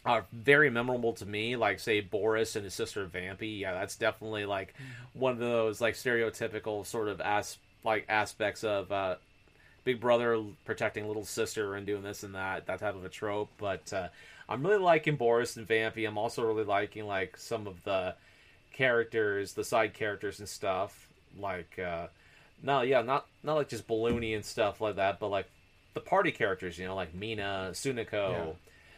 are very memorable to me, like say Boris and his sister Vampy. Yeah, that's definitely like one of those like stereotypical sort of as like aspects of uh big brother protecting little sister and doing this and that, that type of a trope. But uh, I'm really liking Boris and Vampy. I'm also really liking like some of the characters, the side characters and stuff. Like, uh, no, yeah, not not like just Balloony and stuff like that, but like the party characters, you know, like Mina, Sunako,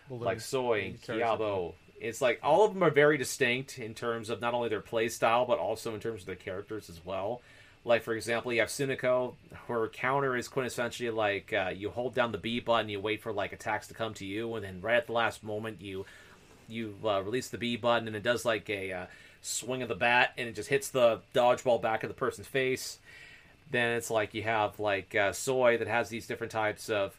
Balloon. like Soy and Kiabo. It's like all of them are very distinct in terms of not only their play style, but also in terms of their characters as well. Like for example, you have Sunako. Her counter is quintessentially like uh, you hold down the B button, you wait for like attacks to come to you, and then right at the last moment you you uh, release the B button, and it does like a uh, swing of the bat, and it just hits the dodgeball back of the person's face. Then it's like you have like uh, Soy that has these different types of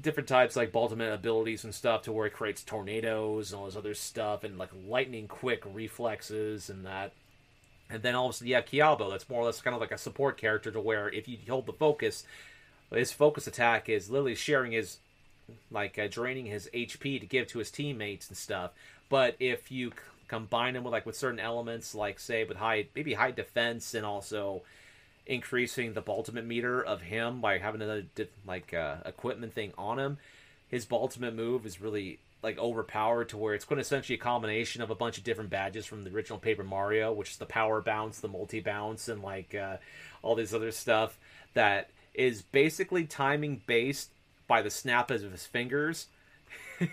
different types like ultimate abilities and stuff to where it creates tornadoes and all this other stuff and like lightning quick reflexes and that and then all of a sudden, yeah, Kiabo, that's more or less kind of like a support character to where if you hold the focus, his focus attack is literally sharing his, like, uh, draining his HP to give to his teammates and stuff. But if you c- combine him with, like, with certain elements, like, say, with high, maybe high defense and also increasing the ultimate meter of him by having another, like, uh, equipment thing on him, his ultimate move is really like overpowered to where it's quintessentially a combination of a bunch of different badges from the original Paper Mario, which is the power bounce, the multi bounce, and like uh, all this other stuff that is basically timing based by the snap of his fingers.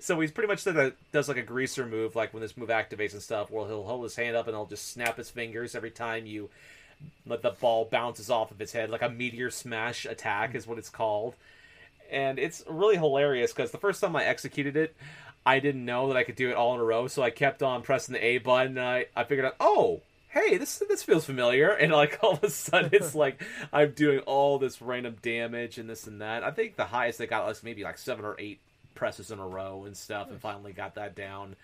so he's pretty much a, does like a greaser move, like when this move activates and stuff, where he'll hold his hand up and he'll just snap his fingers every time you let the ball bounces off of his head, like a meteor smash attack is what it's called and it's really hilarious because the first time I executed it, I didn't know that I could do it all in a row, so I kept on pressing the A button. And I I figured out, oh, hey, this this feels familiar, and like all of a sudden it's like I'm doing all this random damage and this and that. I think the highest I got was maybe like seven or eight presses in a row and stuff, and finally got that down.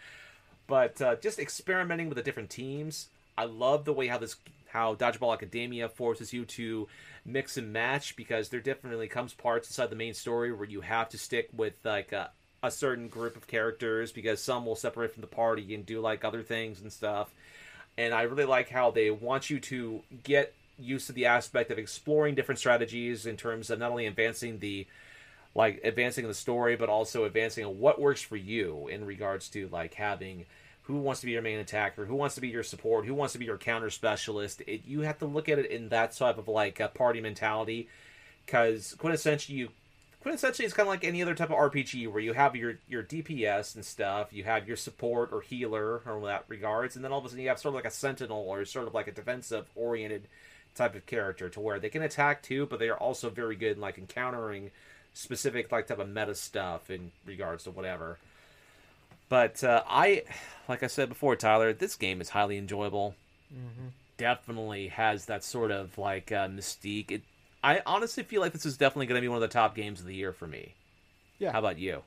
But uh, just experimenting with the different teams, I love the way how this how Dodgeball Academia forces you to mix and match because there definitely comes parts inside the main story where you have to stick with like a, a certain group of characters because some will separate from the party and do like other things and stuff. And I really like how they want you to get used to the aspect of exploring different strategies in terms of not only advancing the like advancing the story but also advancing what works for you in regards to like having who wants to be your main attacker, who wants to be your support, who wants to be your counter specialist. It, you have to look at it in that type of like a party mentality, because quintessentially, you quintessentially it's kind of like any other type of RPG where you have your your DPS and stuff, you have your support or healer or that regards, and then all of a sudden you have sort of like a sentinel or sort of like a defensive oriented type of character to where they can attack too, but they are also very good in like encountering specific like type of meta stuff in regards to whatever. But uh, I, like I said before, Tyler, this game is highly enjoyable. Mm-hmm. Definitely has that sort of like uh, mystique. It, I honestly feel like this is definitely going to be one of the top games of the year for me. Yeah. How about you?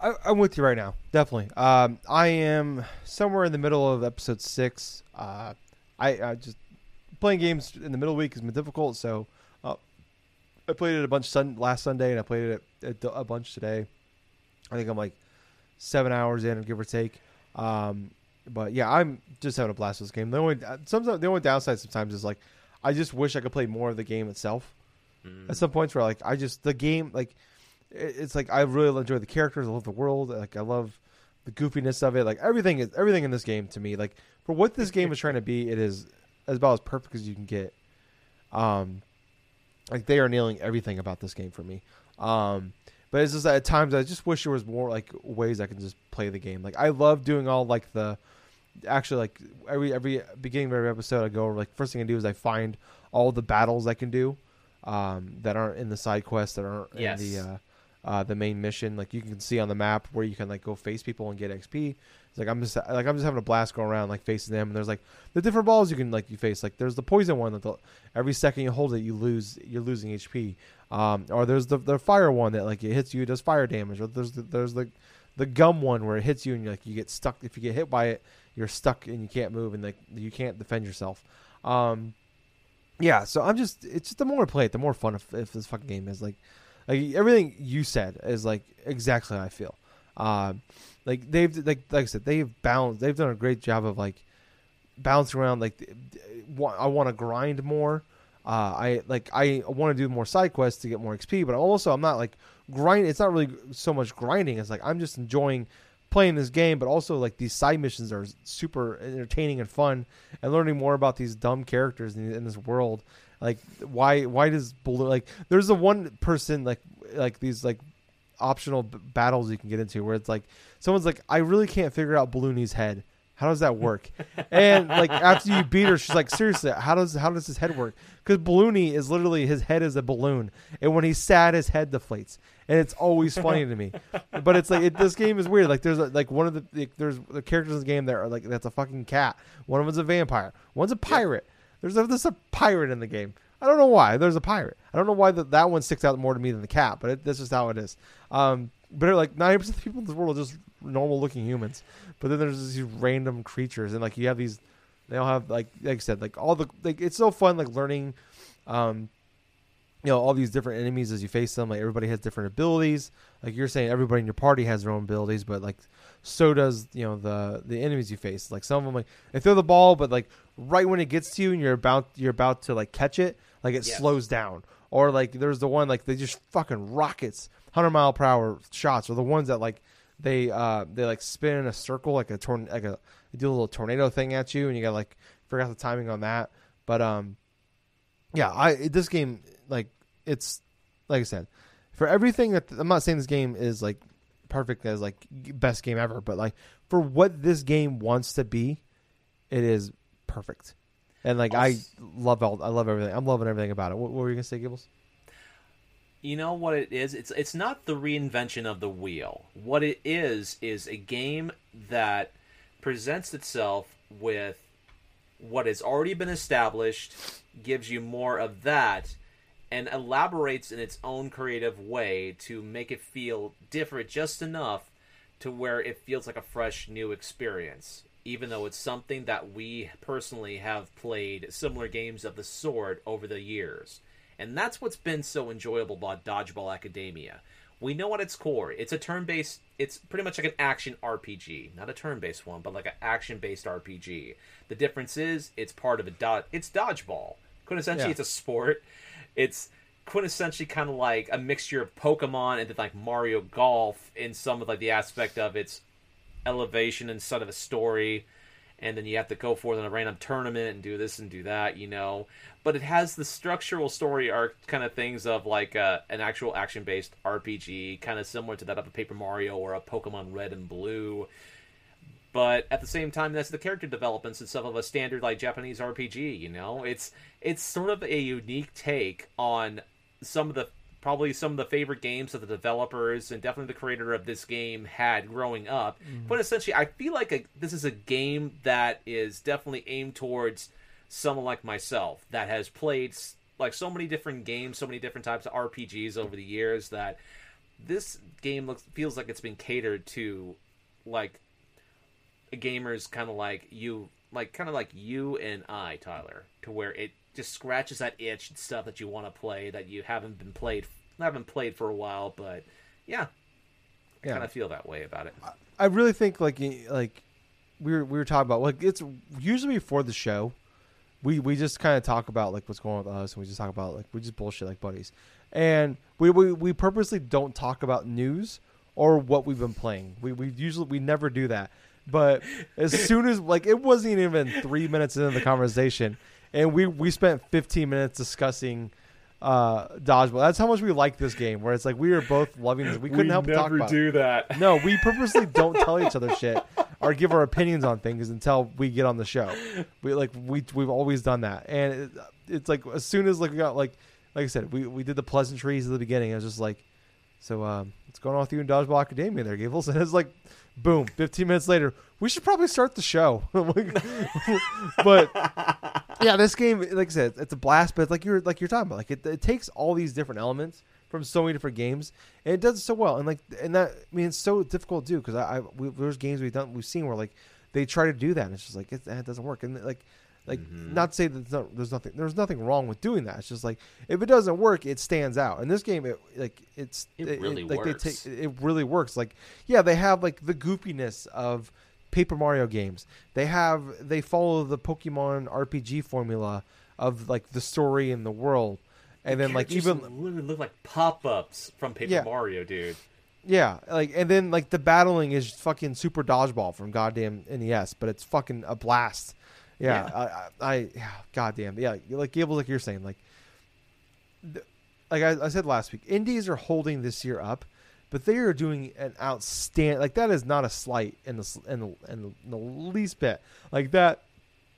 I, I'm with you right now. Definitely. Um, I am somewhere in the middle of episode six. Uh, I, I just playing games in the middle of the week has been difficult, so uh, I played it a bunch sun, last Sunday, and I played it a, a, a bunch today. I think I'm like seven hours in, give or take. Um, but yeah, I'm just having a blast with this game. The only sometimes the only downside sometimes is like I just wish I could play more of the game itself. Mm. At some points where like I just the game like it's like I really enjoy the characters. I love the world. Like I love the goofiness of it. Like everything is everything in this game to me. Like for what this game is trying to be, it is as about as perfect as you can get. Um, like they are nailing everything about this game for me. Um, but it's just that at times I just wish there was more like ways I can just play the game. Like I love doing all like the actually like every every beginning of every episode I go over like first thing I do is I find all the battles I can do um, that aren't in the side quests that aren't Yes. in the uh, uh, the main mission. Like you can see on the map where you can like go face people and get XP. It's like I'm just like I'm just having a blast going around like facing them. And there's like the different balls you can like you face. Like there's the poison one that the, every second you hold it you lose you're losing HP. Um, or there's the the fire one that like it hits you it does fire damage. Or there's the, there's the the gum one where it hits you and you're like you get stuck. If you get hit by it, you're stuck and you can't move and like you can't defend yourself. Um, yeah, so I'm just it's just the more I play it, the more fun if, if this fucking game is. Like, like everything you said is like exactly how I feel. Um, like they've like like I said, they've balanced. They've done a great job of like bouncing around. Like, I want to grind more. Uh, I like I want to do more side quests to get more XP, but also I'm not like grind. It's not really so much grinding. It's like I'm just enjoying playing this game, but also like these side missions are super entertaining and fun, and learning more about these dumb characters in, in this world. Like why why does like there's the one person like like these like optional b- battles you can get into where it's like someone's like I really can't figure out Balloony's head. How does that work? and like after you beat her, she's like, seriously, how does how does his head work? Because Balloony is literally his head is a balloon, and when he's sad, his head deflates, and it's always funny to me. But it's like it, this game is weird. Like there's a, like one of the like, there's the characters in the game that are like that's a fucking cat. One of them's a vampire. One's a pirate. There's a there's a pirate in the game. I don't know why. There's a pirate. I don't know why the, that one sticks out more to me than the cat, but it, that's just how it is. Um, but like ninety percent of the people in this world just normal looking humans. But then there's these random creatures, and like you have these, they all have like like I said, like all the like it's so fun like learning, um, you know all these different enemies as you face them. Like everybody has different abilities. Like you're saying, everybody in your party has their own abilities, but like so does you know the the enemies you face. Like some of them like they throw the ball, but like right when it gets to you and you're about you're about to like catch it, like it slows down. Or like there's the one like they just fucking rockets, hundred mile per hour shots, or the ones that like they uh they like spin in a circle like a torn like a they do a little tornado thing at you, and you got like out the timing on that. But um, yeah, I this game like it's like I said for everything that I'm not saying this game is like perfect as like best game ever, but like for what this game wants to be, it is perfect. And like I love all I love everything. I'm loving everything about it. What, what were you gonna say, Gibbles? You know what it is? It's it's not the reinvention of the wheel. What it is is a game that presents itself with what has already been established, gives you more of that, and elaborates in its own creative way to make it feel different just enough to where it feels like a fresh new experience even though it's something that we personally have played similar games of the sort over the years and that's what's been so enjoyable about dodgeball academia. We know at its core it's a turn-based it's pretty much like an action rpg not a turn-based one but like an action-based rpg the difference is it's part of a dot it's dodgeball. Quintessentially Yeah. it's a sport. It's quintessentially kind of like a mixture of pokemon and then like mario golf in some of like the aspect of its elevation instead of a story and then you have to go forth in a random tournament and do this and do that, you know. But it has the structural story arc kind of things of like uh, an actual action based RPG, kind of similar to that of a Paper Mario or a Pokemon Red and Blue. But at the same time, that's the character developments and stuff of a standard like Japanese RPG. You know, it's it's sort of a unique take on some of the probably some of the favorite games that the developers and definitely the creator of this game had growing up. Mm-hmm. But essentially, I feel like a, this is a game that is definitely aimed towards someone like myself that has played like so many different games, so many different types of RPGs over the years that this game looks feels like it's been catered to like gamers kind of like you like kind of like you and I Tyler to where it just scratches that itch and stuff that you want to play that you haven't been played haven't played for a while but yeah I Yeah. kind of feel that way about it I really think like like we were we were talking about like it's usually before the show, we we just kind of talk about like what's going on with us, and we just talk about like we just bullshit like buddies, and we we, we purposely don't talk about news or what we've been playing. We we usually we never do that, but as soon as like it wasn't even three minutes into the conversation, and we we spent fifteen minutes discussing. Uh, dodgeball. That's how much we like this game. Where it's like we are both loving this. We couldn't help but talk about. it. that No, we purposely don't tell each other shit or give our opinions on things until we get on the show. We like we we've always done that, and it, it's like as soon as like we got like like I said, we we did the pleasantries at the beginning. I was just like, so um, what's going on with you in Dodgeball Academia there, Gables? And it's like, boom, fifteen minutes later, we should probably start the show. but yeah, this game, like I said, it's a blast. But like you're like you're talking about, like it, it takes all these different elements from so many different games, and it does it so well. And like, and that I mean, it's so difficult to do because I, I we, there's games we've done we've seen where like they try to do that, and it's just like it, eh, it doesn't work. And like, like Mhm. not to say that there's, there's nothing there's nothing wrong with doing that. It's just like if it doesn't work, it stands out. And this game, it like it's It really like works. They take, it really works. Like yeah, they have like the goofiness of Paper Mario games. They have they follow the Pokemon RPG formula of like the story and the world, and then like even literally look like pop-ups from Paper Yeah. Mario dude yeah, like and then like the battling is fucking Super Dodgeball from goddamn NES, but it's fucking a blast. Yeah, I, I, I yeah, goddamn, yeah, like Gable, like you're saying, like, like I, I said last week, indies are holding this year up, but they are doing an outstanding. Like that is not a slight in the in the, in the least bit. Like that,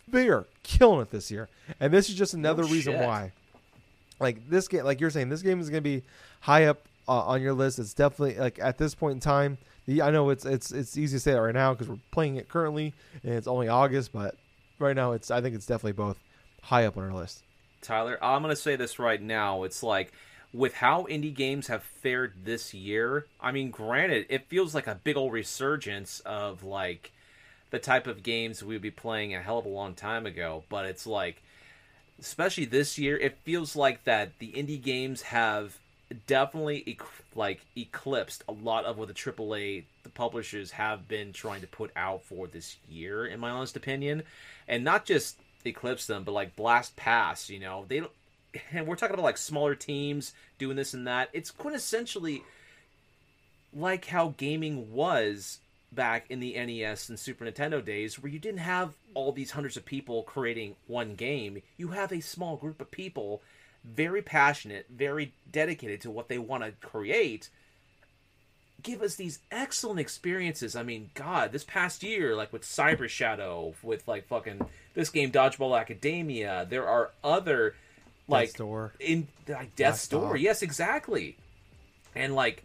they are killing it this year, and this is just another reason shit. why. Like this game, like you're saying, this game is going to be high up uh, on your list. It's definitely like at this point in time. The, I know it's it's it's easy to say that right now because we're playing it currently and it's only August, but right now it's I think it's definitely both high up on our list. Tyler, I'm going to say this right now. It's like with how indie games have fared this year. I mean, granted, it feels like a big old resurgence of like the type of games we'd be playing a hell of a long time ago, but it's like especially this year, it feels like that the indie games have definitely like eclipsed a lot of what the AAA the publishers have been trying to put out for this year, in my honest opinion, and not just eclipse them, but like blast past. You know, they don't. And we're talking about like smaller teams doing this and that. It's quintessentially like how gaming was back in the NES and Super Nintendo days, where you didn't have all these hundreds of people creating one game. You have a small group of people, very passionate, very dedicated to what they want to create. Give us these excellent experiences. I mean, God, this past year, like with Cyber Shadow, with like fucking this game, Dodgeball Academia, there are other like Store. in like Death's Last Door. Yes, exactly. And like,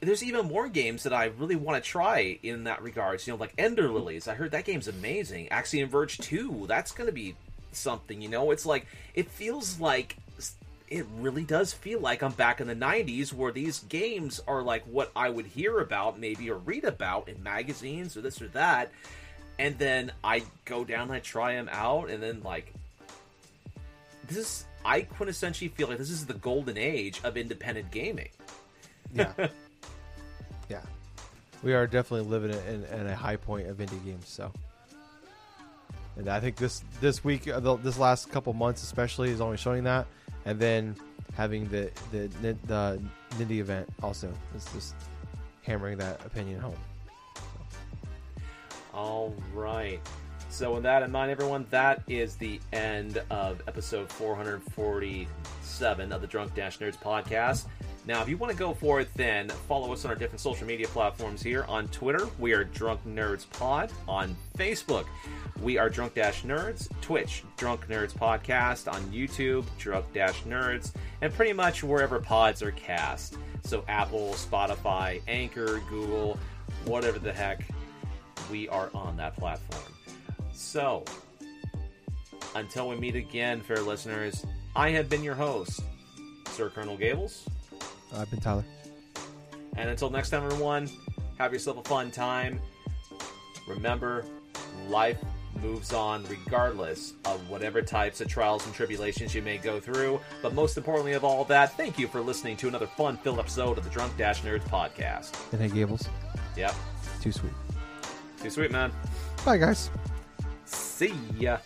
there's even more games that I really want to try in that regards. You know, like Ender Lilies. I heard that game's amazing. Axiom Verge Two. That's gonna be something. You know, it's like it feels like it really does feel like I'm back in the 90s where these games are like what I would hear about, maybe, or read about in magazines or this or that. And then I go down and I try them out, and then, like, this is, I quintessentially feel like this is the golden age of independent gaming. Yeah. yeah. We are definitely living in, in a high point of indie games, so. And I think this this week, uh, this last couple months especially, is only showing that, and then having the the the Nindie event also is just hammering that opinion home. All right. So, with that in mind, everyone, that is the end of episode 447 of the Drunk Dash Nerds podcast. Now, if you want to go for it, then follow us on our different social media platforms here. On Twitter, we are Drunk Nerds Pod. On Facebook, we are Drunk Dash Nerds. Twitch, Drunk Nerds Podcast. On YouTube, Drunk Dash Nerds. And pretty much wherever pods are cast. So, Apple, Spotify, Anchor, Google, whatever the heck, we are on that platform. So, until we meet again, fair listeners, I have been your host, Sir Colonel Gables. I've been Tyler. And until next time, everyone, have yourself a fun time. Remember, life moves on regardless of whatever types of trials and tribulations you may go through. But most importantly of all that, thank you for listening to another fun filled episode of the Drunk Dash Nerds podcast. And hey, Gables. Yep. Too sweet. Too sweet, man. Bye, guys. See ya.